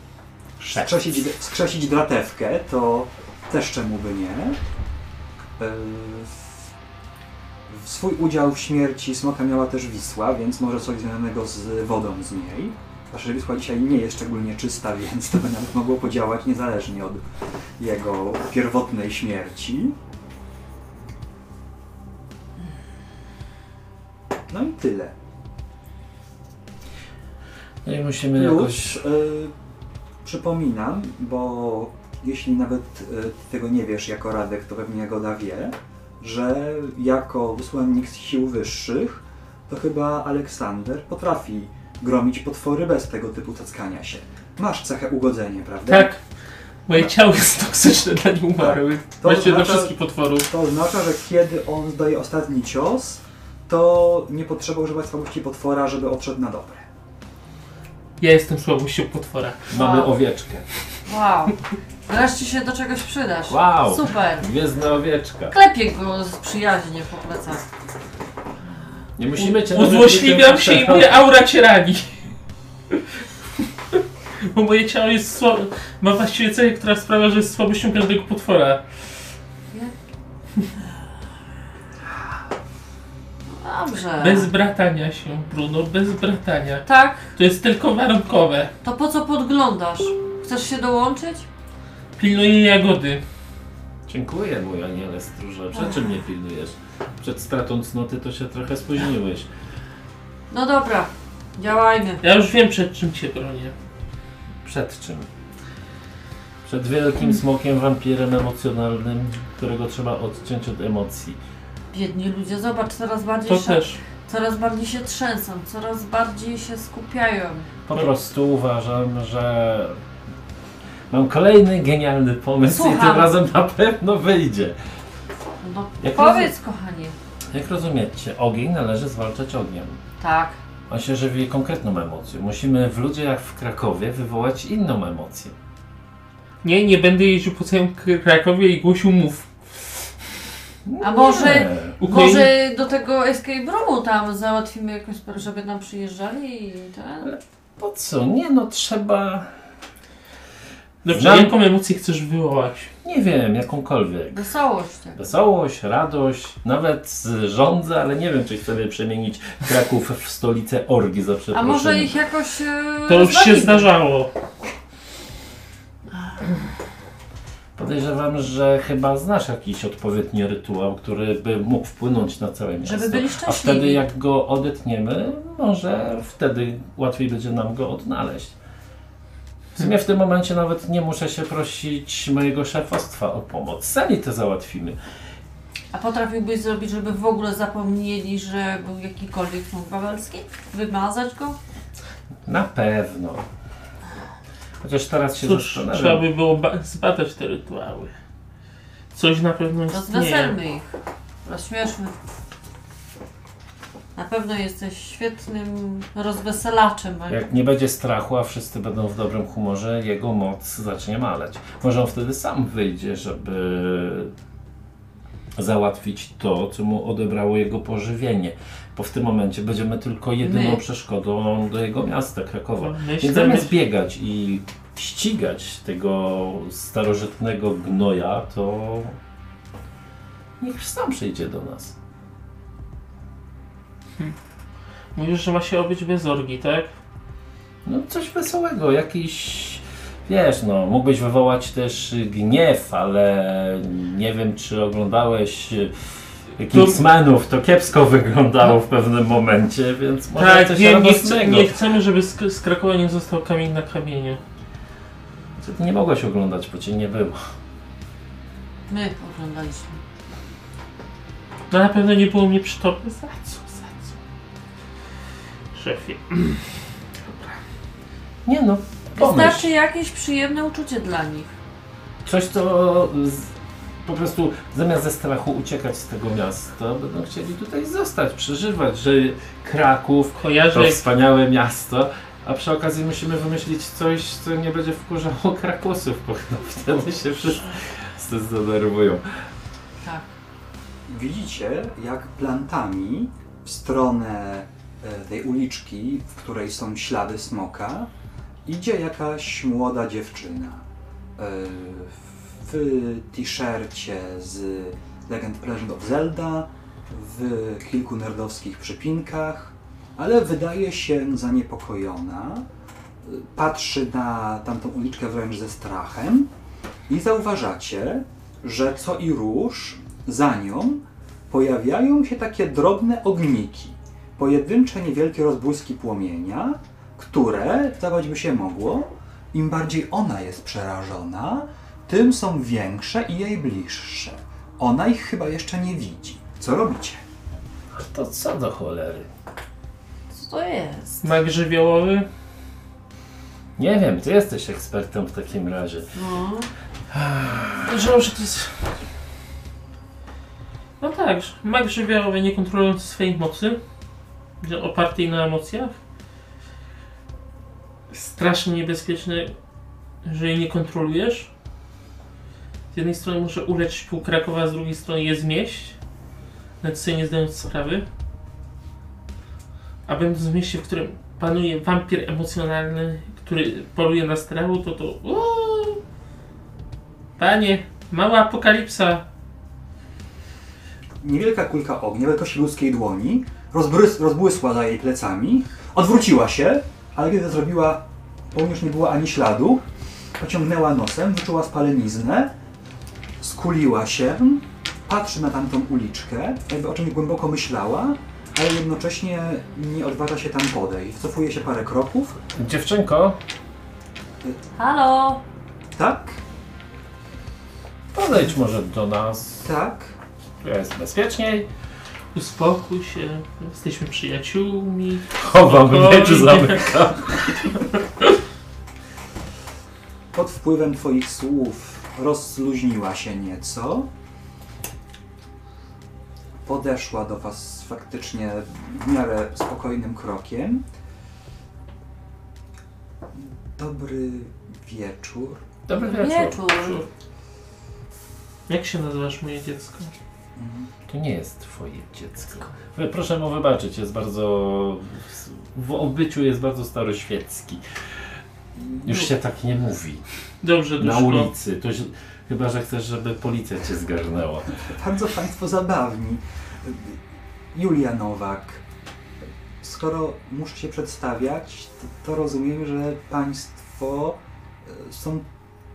skrzesić, skrzesić dratewkę, to też czemu by nie. Yy, Swój udział w śmierci smoka miała też Wisła, więc może coś związanego z wodą z niej. Zwłaszcza, że Wisła dzisiaj nie jest szczególnie czysta, (laughs) więc to by nawet mogło podziałać niezależnie od jego pierwotnej śmierci. No i tyle. No i musimy jakoś... Plus, y, przypominam, bo jeśli nawet y, tego nie wiesz jako Radek, to pewnie Jagoda wie, że jako wysłannik z sił wyższych, to chyba Aleksander potrafi gromić potwory bez tego typu cackania się. Masz cechę ugodzenia, prawda? Tak. Moje ciało jest toksyczne dla nieumarłych. To Właściwie dla wszystkich potworów. To oznacza, że kiedy on zdaje ostatni cios, to nie potrzeba używać słabości potwora, żeby odszedł na dobre. Ja jestem słabością potwora. Mamy Wow. owieczkę. Wow. Wreszcie się do czegoś przydasz. Wow! Super. Gwiezdna owieczka. Klepię go z przyjaźnie po plecach. Nie musimy cię... Uzłośliwiam się i moja aura cię rani. Bo moje ciało jest słabe. Ma właściwie cechę, która sprawia, że jest słabością każdego potwora. Dobrze. Bez bratania się, Bruno, bez bratania. Tak, To jest tylko warunkowe. to po co podglądasz? Chcesz się dołączyć? Pilnuję jagody. Dziękuję, mój aniele stróże. Przed czym mnie pilnujesz? Przed stratą cnoty to się trochę spóźniłeś. No dobra, działajmy. Ja już wiem przed czym cię bronię. Przed czym? Przed wielkim smokiem, wampirem emocjonalnym, którego trzeba odciąć od emocji. Biedni ludzie, zobacz, coraz bardziej To się, też. coraz bardziej się trzęsą, coraz bardziej się skupiają. Po prostu uważam, że mam kolejny genialny pomysł i tym Słucham. razem na pewno wyjdzie. No Jak powiedz, kochanie. Jak rozumiecie, ogień należy zwalczać ogniem. Tak. On się żywi konkretną emocją. Musimy w ludzie jak w Krakowie wywołać inną emocję. Nie, nie będę jeździł po całym Krakowie i głosił mów. A może, może do tego escape roomu tam załatwimy jakąś sprawę, żeby nam przyjeżdżali i ten? Po co? Nie no, trzeba... Dobrze, Znam- jaką emocję chcesz wywołać? Nie wiem, jakąkolwiek. Wesołość. tak. Wesołość, radość, nawet z- rządzę, ale nie wiem, czy chcemy przemienić Kraków w stolicę orgi za A przeproszeniem. może ich jakoś e, To już się zdarzało. Podejrzewam, że chyba znasz jakiś odpowiedni rytuał, który by mógł wpłynąć na całe miasto. Żeby byli A szczęśliwi. wtedy jak go odetniemy, może wtedy łatwiej będzie nam go odnaleźć. W sumie w tym momencie nawet nie muszę się prosić mojego szefostwa o pomoc. Sami to załatwimy. A potrafiłbyś zrobić, żeby w ogóle zapomnieli, że był jakikolwiek smok wawelski? Wymazać go? Na pewno. Chociaż teraz się Cóż, trzeba zastanawiam. by było ba- zbadać te rytuały. Coś na pewno istnieje. Rozweselmy ich. Rozśmieszmy. Na pewno jesteś świetnym rozweselaczem. Jak nie będzie strachu, a wszyscy będą w dobrym humorze, jego moc zacznie maleć. Może on wtedy sam wyjdzie, żeby załatwić to, co mu odebrało jego pożywienie. Bo w tym momencie będziemy tylko jedyną My? przeszkodą do jego miasta, Krakowa. Myślę, Więc zamiast biegać i ścigać tego starożytnego gnoja, to niech sam przyjdzie do nas. Mówisz, że ma się obyć bez orgi, tak? No coś wesołego, jakiś... Wiesz, no, mógłbyś wywołać też gniew, ale nie wiem, czy oglądałeś Kingsmanów, to kiepsko wyglądało w pewnym momencie, więc może tak, coś nie, chce, radosnego. nie chcemy, żeby z, z Krakowa nie został kamień na kamieniu. Co Ty nie mogłeś oglądać, bo cię nie było. My oglądaliśmy. No na pewno nie było mnie przy tobie. Za co, za co? Szefie. Nie no, pomyśl. Wystarczy jakieś przyjemne uczucie dla nich. Coś, co z, po prostu zamiast ze strachu uciekać z tego miasta, będą chcieli tutaj zostać, przeżywać, że Kraków Kojarzę, to wspaniałe miasto, a przy okazji musimy wymyślić coś, co nie będzie wkurzało Krakusów, bo (laughs) wtedy się wszyscy zdenerwują. Tak. Widzicie, jak plantami w stronę e, tej uliczki, w której są ślady smoka, idzie jakaś młoda dziewczyna. E, W t-shircie z Legend, of Zelda, w kilku nerdowskich przypinkach, ale wydaje się zaniepokojona. Patrzy na tamtą uliczkę wręcz ze strachem i zauważacie, że co i róż za nią pojawiają się takie drobne ogniki, pojedyncze niewielkie rozbłyski płomienia, które, zdawać by się mogło, im bardziej ona jest przerażona, tym są większe i jej bliższe. Ona ich chyba jeszcze nie widzi. Co robicie? To co do cholery? Co to jest? mag żywiołowy. Nie wiem, ty jesteś ekspertem w takim razie. No. Że że to jest... No tak, mag żywiołowy nie kontrolujący swojej mocy, że oparty na emocjach. Strasznie niebezpieczny, że jej nie kontrolujesz. Z jednej strony może uleczyć pół Krakowa, a z drugiej strony je zmieść, nawet sobie nie zdając sprawy. A będąc w mieście, w którym panuje wampir emocjonalny, który poluje na strachu, to to... Uuu, Panie, mała apokalipsa. Niewielka kulka ognia, wielkości ludzkiej dłoni, rozbrys- rozbłysła za jej plecami, odwróciła się, ale kiedy to zrobiła, niej już nie było ani śladu, pociągnęła nosem, wyczuła spaleniznę, skuliła się, patrzy na tamtą uliczkę, jakby o czymś głęboko myślała, ale jednocześnie nie odważa się tam podejść. Cofuje się parę kroków, Dziewczynko, Halo? tak, podejdź może do nas. tak, jest bezpieczniej. Uspokój się, jesteśmy przyjaciółmi. Chowam Spokojnie. miecz zamykam. pod wpływem Twoich słów rozluźniła się nieco. Podeszła do Was faktycznie w miarę spokojnym krokiem. Dobry wieczór. Dobry wieczór. Wieczór. Jak się nazywasz, moje dziecko? To nie jest twoje dziecko. Proszę mu wybaczyć, jest bardzo... W obyciu jest bardzo staroświecki. Już się tak nie mówi. Dobrze, Na duszko. ulicy. To źle- chyba, że chcesz, żeby policja cię zgarnęła. Bardzo Państwo zabawni. Julia Nowak. Skoro muszę się przedstawiać, to, to rozumiem, że Państwo e, są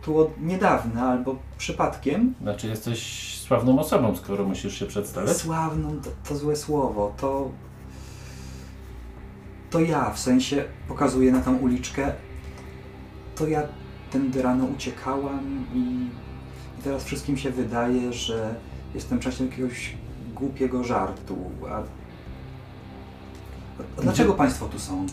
tu od niedawna albo przypadkiem. Znaczy jesteś sławną osobą, skoro musisz się przedstawiać. Sławną to, to złe słowo. To. To ja, w sensie pokazuję na tą uliczkę. To ja tędy rano uciekałam i, i teraz wszystkim się wydaje, że jestem częścią jakiegoś głupiego żartu. A, a dlaczego Państwo tu są?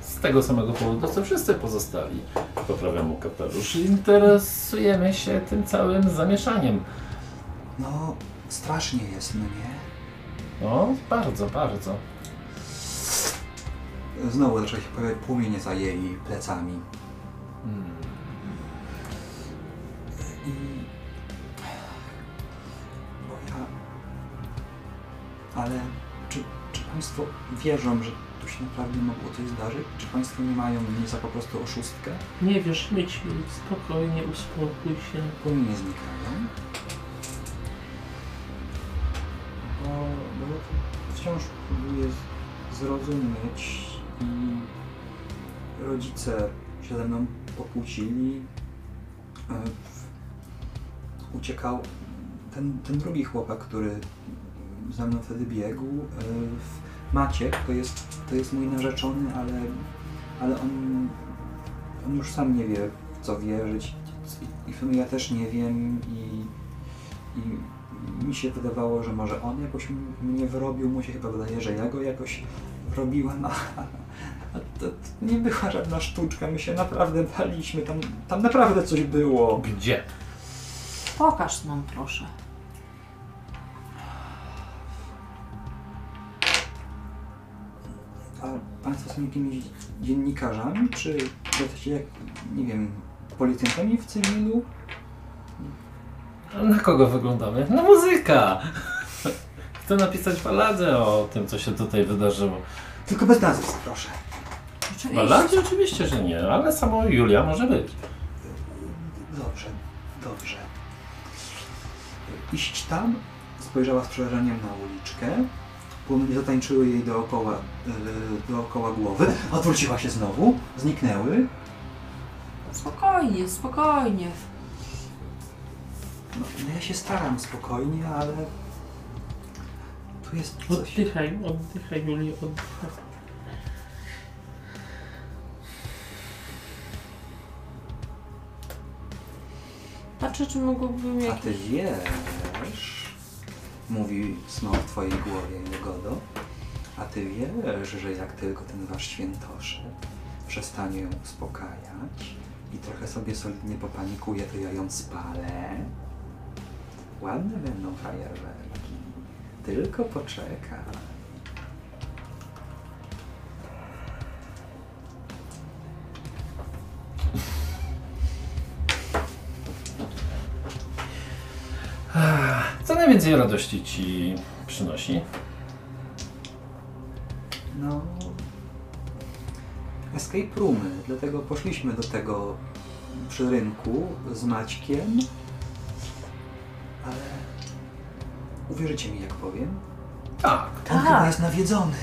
Z tego samego powodu, co wszyscy pozostali. Poprawiam mu kapelusz. Interesujemy się tym całym zamieszaniem. No, strasznie jest, no nie? No, bardzo, bardzo. Znowu zaczęły się pojawiać płomienie za jej plecami. I... Bo ja... Ale czy, czy Państwo wierzą, że tu się naprawdę mogło coś zdarzyć? Czy Państwo nie mają mnie za po prostu oszustkę? Nie wierzymy ci, spokojnie, uspokój się. Płomienie znikają. Bo, bo ja wciąż próbuję zrozumieć i rodzice się ze mną pokłócili. E, Uciekał ten, ten drugi chłopak, który ze mną wtedy biegł. e, Maciek to jest, to jest mój narzeczony, ale, ale on, on już sam nie wie w co wierzyć i, w sumie ja też nie wiem i, i mi się wydawało, że może on jakoś mnie wyrobił, mu się chyba wydaje, że ja go jakoś wrobiłem, a, a to, to nie była żadna sztuczka, my się naprawdę baliśmy, tam, tam naprawdę coś było. Gdzie? Pokaż nam proszę. A Państwo są jakimiś dziennikarzami, czy jesteście, jak, nie wiem, policjantami w cywilu? A Na kogo wyglądamy? Na muzyka! (laughs) Chcę napisać baladę o tym, co się tutaj wydarzyło. Tylko bez nazwisk, proszę. Oczywiście. Baladzie oczywiście, że nie, ale samo Julia może być. Dobrze, dobrze. Iść tam, spojrzała z przerażeniem na uliczkę. Płomienie zatańczyły jej dookoła, yy, dookoła głowy. Odwróciła się znowu, zniknęły. Spokojnie, spokojnie. No, no ja się staram spokojnie, ale tu jest coś. Oddychaj, oddychaj, Julio, oddychaj. Patrzę, czy mogłabym A ty wiesz, mówi smok w twojej głowie, Jagodo, a ty wiesz, że jak tylko ten wasz świętoszy przestanie ją uspokajać i trochę sobie solidnie popanikuje, to ja ją spalę. Ładne będą fajerwerki. Tylko poczekaj. Co najwięcej radości ci przynosi? No. Escape roomy, dlatego poszliśmy do tego przy rynku z Maćkiem. Ale uwierzycie mi, jak powiem? Tak. On Tak. chyba jest nawiedzony.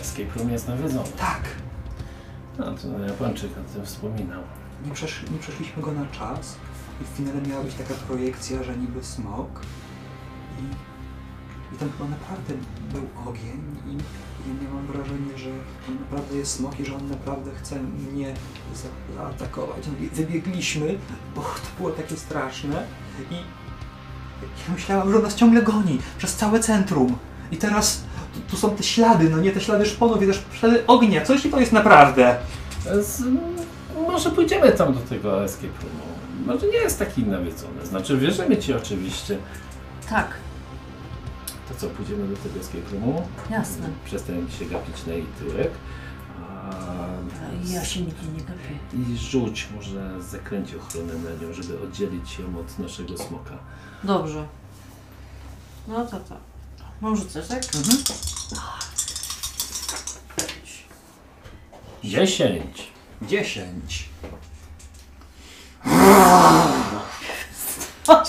Escape Room jest nawiedzony. Tak. No to Japończyk o tym wspominał. Nie, przesz nie przeszliśmy go na czas i w finale miała być taka projekcja, że niby smok i, i tam chyba naprawdę był ogień i, ja miałam wrażenie, że to naprawdę jest smok i że on naprawdę chce mnie za zaatakować. No i wybiegliśmy, bo to było takie straszne i ja myślałam, że on nas ciągle goni przez całe centrum i teraz tu, tu są te ślady, no nie te ślady szponów i też ślady ognia. Co jeśli to jest naprawdę? Z, może pójdziemy tam do tego escape roomu. Może nie jest taki nawiedzony. Znaczy wierzymy ci oczywiście. Tak, To co, pójdziemy do tego escape roomu? jasne. Przestań się gapić na jej tyłek. A, Ja się nigdzie nie gapię. I rzuć może zakręcie ochronę na nią, żeby oddzielić ją od naszego smoka. Dobrze. No to to. Mam rzucać, tak? Mhm. 10. 10.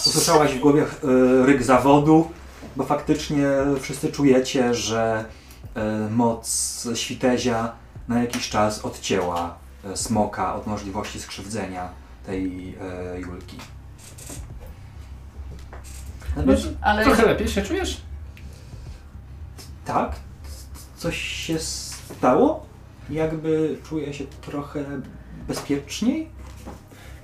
Usłyszałaś w głowie e, ryk zawodu, bo faktycznie wszyscy czujecie, że e, moc świtezia na jakiś czas odcięła e, smoka od możliwości skrzywdzenia tej Julki. Natomiast, Ale Trochę lepiej się czujesz? tak, coś się stało? Jakby czuję się trochę bezpieczniej?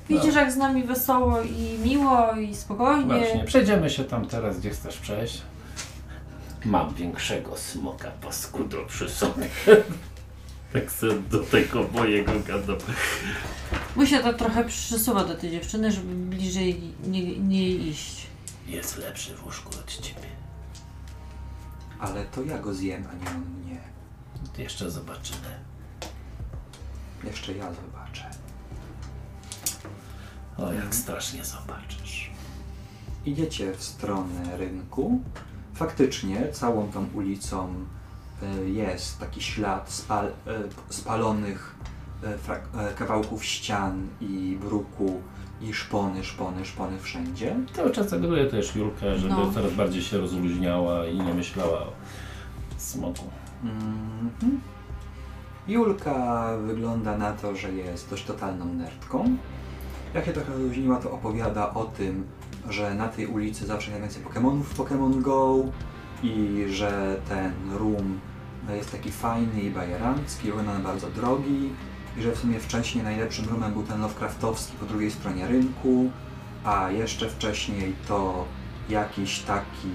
Widzisz jak z nami wesoło i miło i spokojnie. Właśnie, przejdziemy się tam teraz, gdzie chcesz przejść. Mam większego smoka paskudo przy sobie. (laughs) tak sobie do tego mojego gadam. Mój się tak trochę przysuwa do tej dziewczyny, żeby bliżej nie, nie iść. Jest lepszy w łóżku od ciebie. Ale to ja go zjem, a nie on mnie. Jeszcze zobaczymy. Jeszcze ja zobaczę. O, jak strasznie zobaczysz. Idziecie w stronę rynku. Faktycznie całą tą ulicą y, jest taki ślad spal, y, spalonych y, frak- kawałków ścian i bruku i szpony, szpony, szpony wszędzie. Cały czas zagaduję też Julkę, żeby No. coraz bardziej się rozluźniała i nie myślała o smoku. Mhm. Julka wygląda na to, że jest dość totalną nerdką. Jak się trochę rozluźniła, to opowiada o tym, że na tej ulicy zawsze najwięcej Pokémonów w Pokémon Go i że ten room jest taki fajny i bajerancki, na bardzo drogi i że w sumie wcześniej najlepszym roomem był ten Lovecraftowski po drugiej stronie rynku, a jeszcze wcześniej to jakiś taki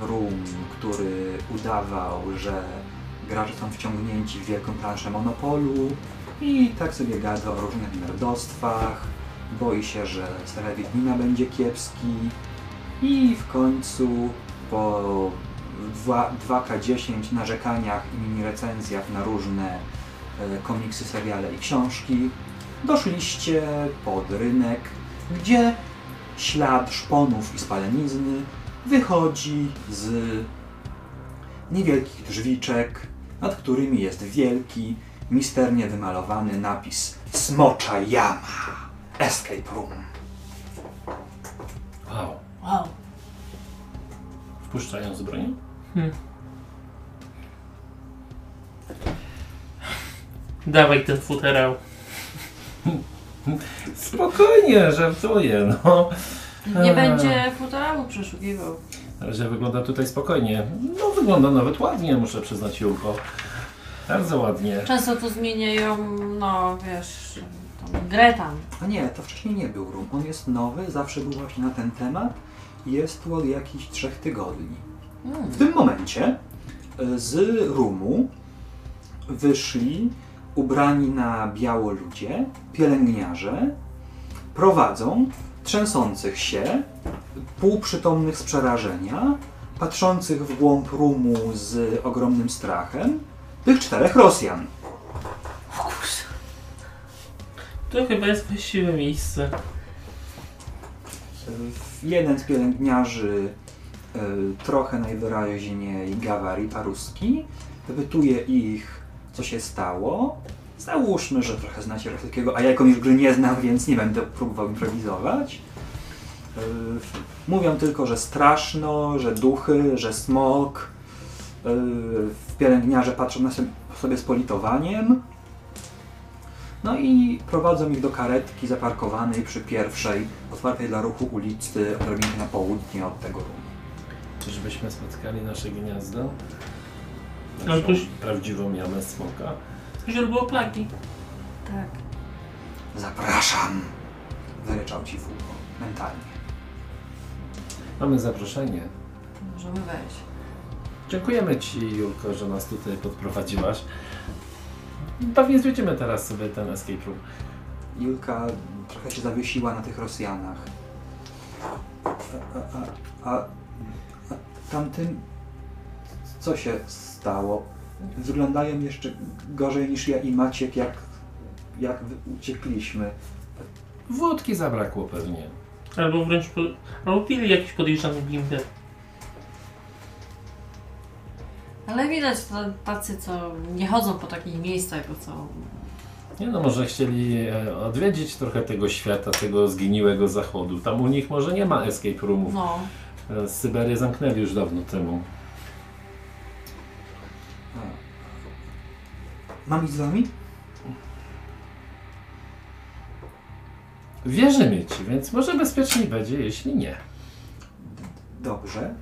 room, który udawał, że gracze są wciągnięci w wielką planszę Monopolu i tak sobie gada o różnych nerdostwach, boi się, że Wiedźmina będzie kiepski i w końcu po dwa- 2K10 narzekaniach i mini recenzjach na różne e, komiksy, seriale i książki doszliście pod rynek, gdzie ślad szponów i spalenizny wychodzi z niewielkich drzwiczek, nad którymi jest wielki, misternie wymalowany napis Smocza Jama Escape Room. Wow. Wow. Wpuszczają z bronią? Dawaj ten futerał. (laughs) Spokojnie, żartuję, no. Nie Eee. będzie futerału przeszukiwał. Na razie wygląda tutaj spokojnie. No wygląda nawet ładnie, muszę przyznać Julko. Bardzo ładnie. Często to zmieniają, no wiesz, tam. A nie, to wcześniej nie był room. On jest nowy, zawsze był właśnie na ten temat jest tu od jakichś trzech tygodni. Mm. W tym momencie e, z roomu wyszli ubrani na biało ludzie, pielęgniarze, prowadzą trzęsących się, półprzytomnych z przerażenia, patrzących w głąb roomu z ogromnym strachem, tych czterech Rosjan. To chyba jest właściwe miejsce. Jeden z pielęgniarzy, y, trochę najwyraźniej Gawari Paruski, wypytuje ich, co się stało. Załóżmy, że trochę znacie rosyjskiego, a ja jakąś gry nie znam, więc nie będę próbował improwizować. Y, Mówią tylko, że straszno, że duchy, że smok. Y, Pielęgniarze patrzą na sobie z politowaniem. No i prowadzą ich do karetki zaparkowanej przy pierwszej, otwartej dla ruchu ulicy, odrobinę na południe od tego ruchu. Czyżbyśmy spotkali nasze gniazdo? No Naszą tuż- prawdziwą jamę smoka. Źródło plagi. Tak. Zapraszam! Wyryczał ci w ucho, mentalnie. Mamy zaproszenie. Możemy wejść. Dziękujemy Ci, Julko, że nas tutaj podprowadziłaś. Pewnie zwiedzimy teraz sobie ten escape room. Julka trochę się zawiesiła na tych Rosjanach. A, a, a, a, tamtym co się stało? Wyglądają jeszcze gorzej niż ja i Maciek, jak, jak uciekliśmy. Wódki zabrakło pewnie. Albo wręcz po... Albo pili jakiś podejrzany bimber. Ale widać to tacy, co nie chodzą po takich miejscach, to co... Nie no, może chcieli e, odwiedzić trochę tego świata, tego zginiłego zachodu. Tam u nich może nie ma escape roomów. No, E, Syberię zamknęli już dawno temu. Mam iść z wami? Wierzymy ci, więc może bezpieczniej będzie, jeśli nie. Dobrze.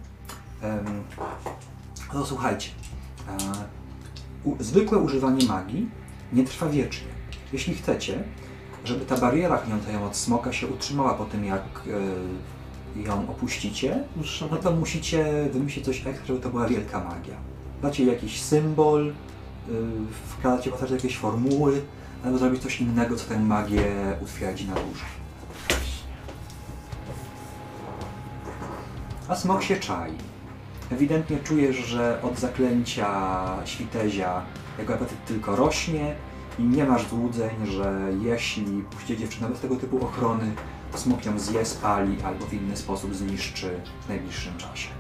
Em, no słuchajcie. E, zwykłe używanie magii nie trwa wiecznie. Jeśli chcecie, żeby ta bariera chroniąca ją od smoka się utrzymała po tym, jak e, ją opuścicie, no to musicie wymyślić coś ekstra, żeby to była wielka magia. Dacie jakiś symbol, yy, wkladacie postać jakieś formuły, albo zrobić coś innego, co tę magię utwierdzi na dłużej. A smok się czai. Ewidentnie czujesz, że od zaklęcia świtezia jego apetyt tylko rośnie i nie masz złudzeń, że jeśli puścicie dziewczynę bez tego typu ochrony, smok ją zje, spali albo w inny sposób zniszczy w najbliższym czasie.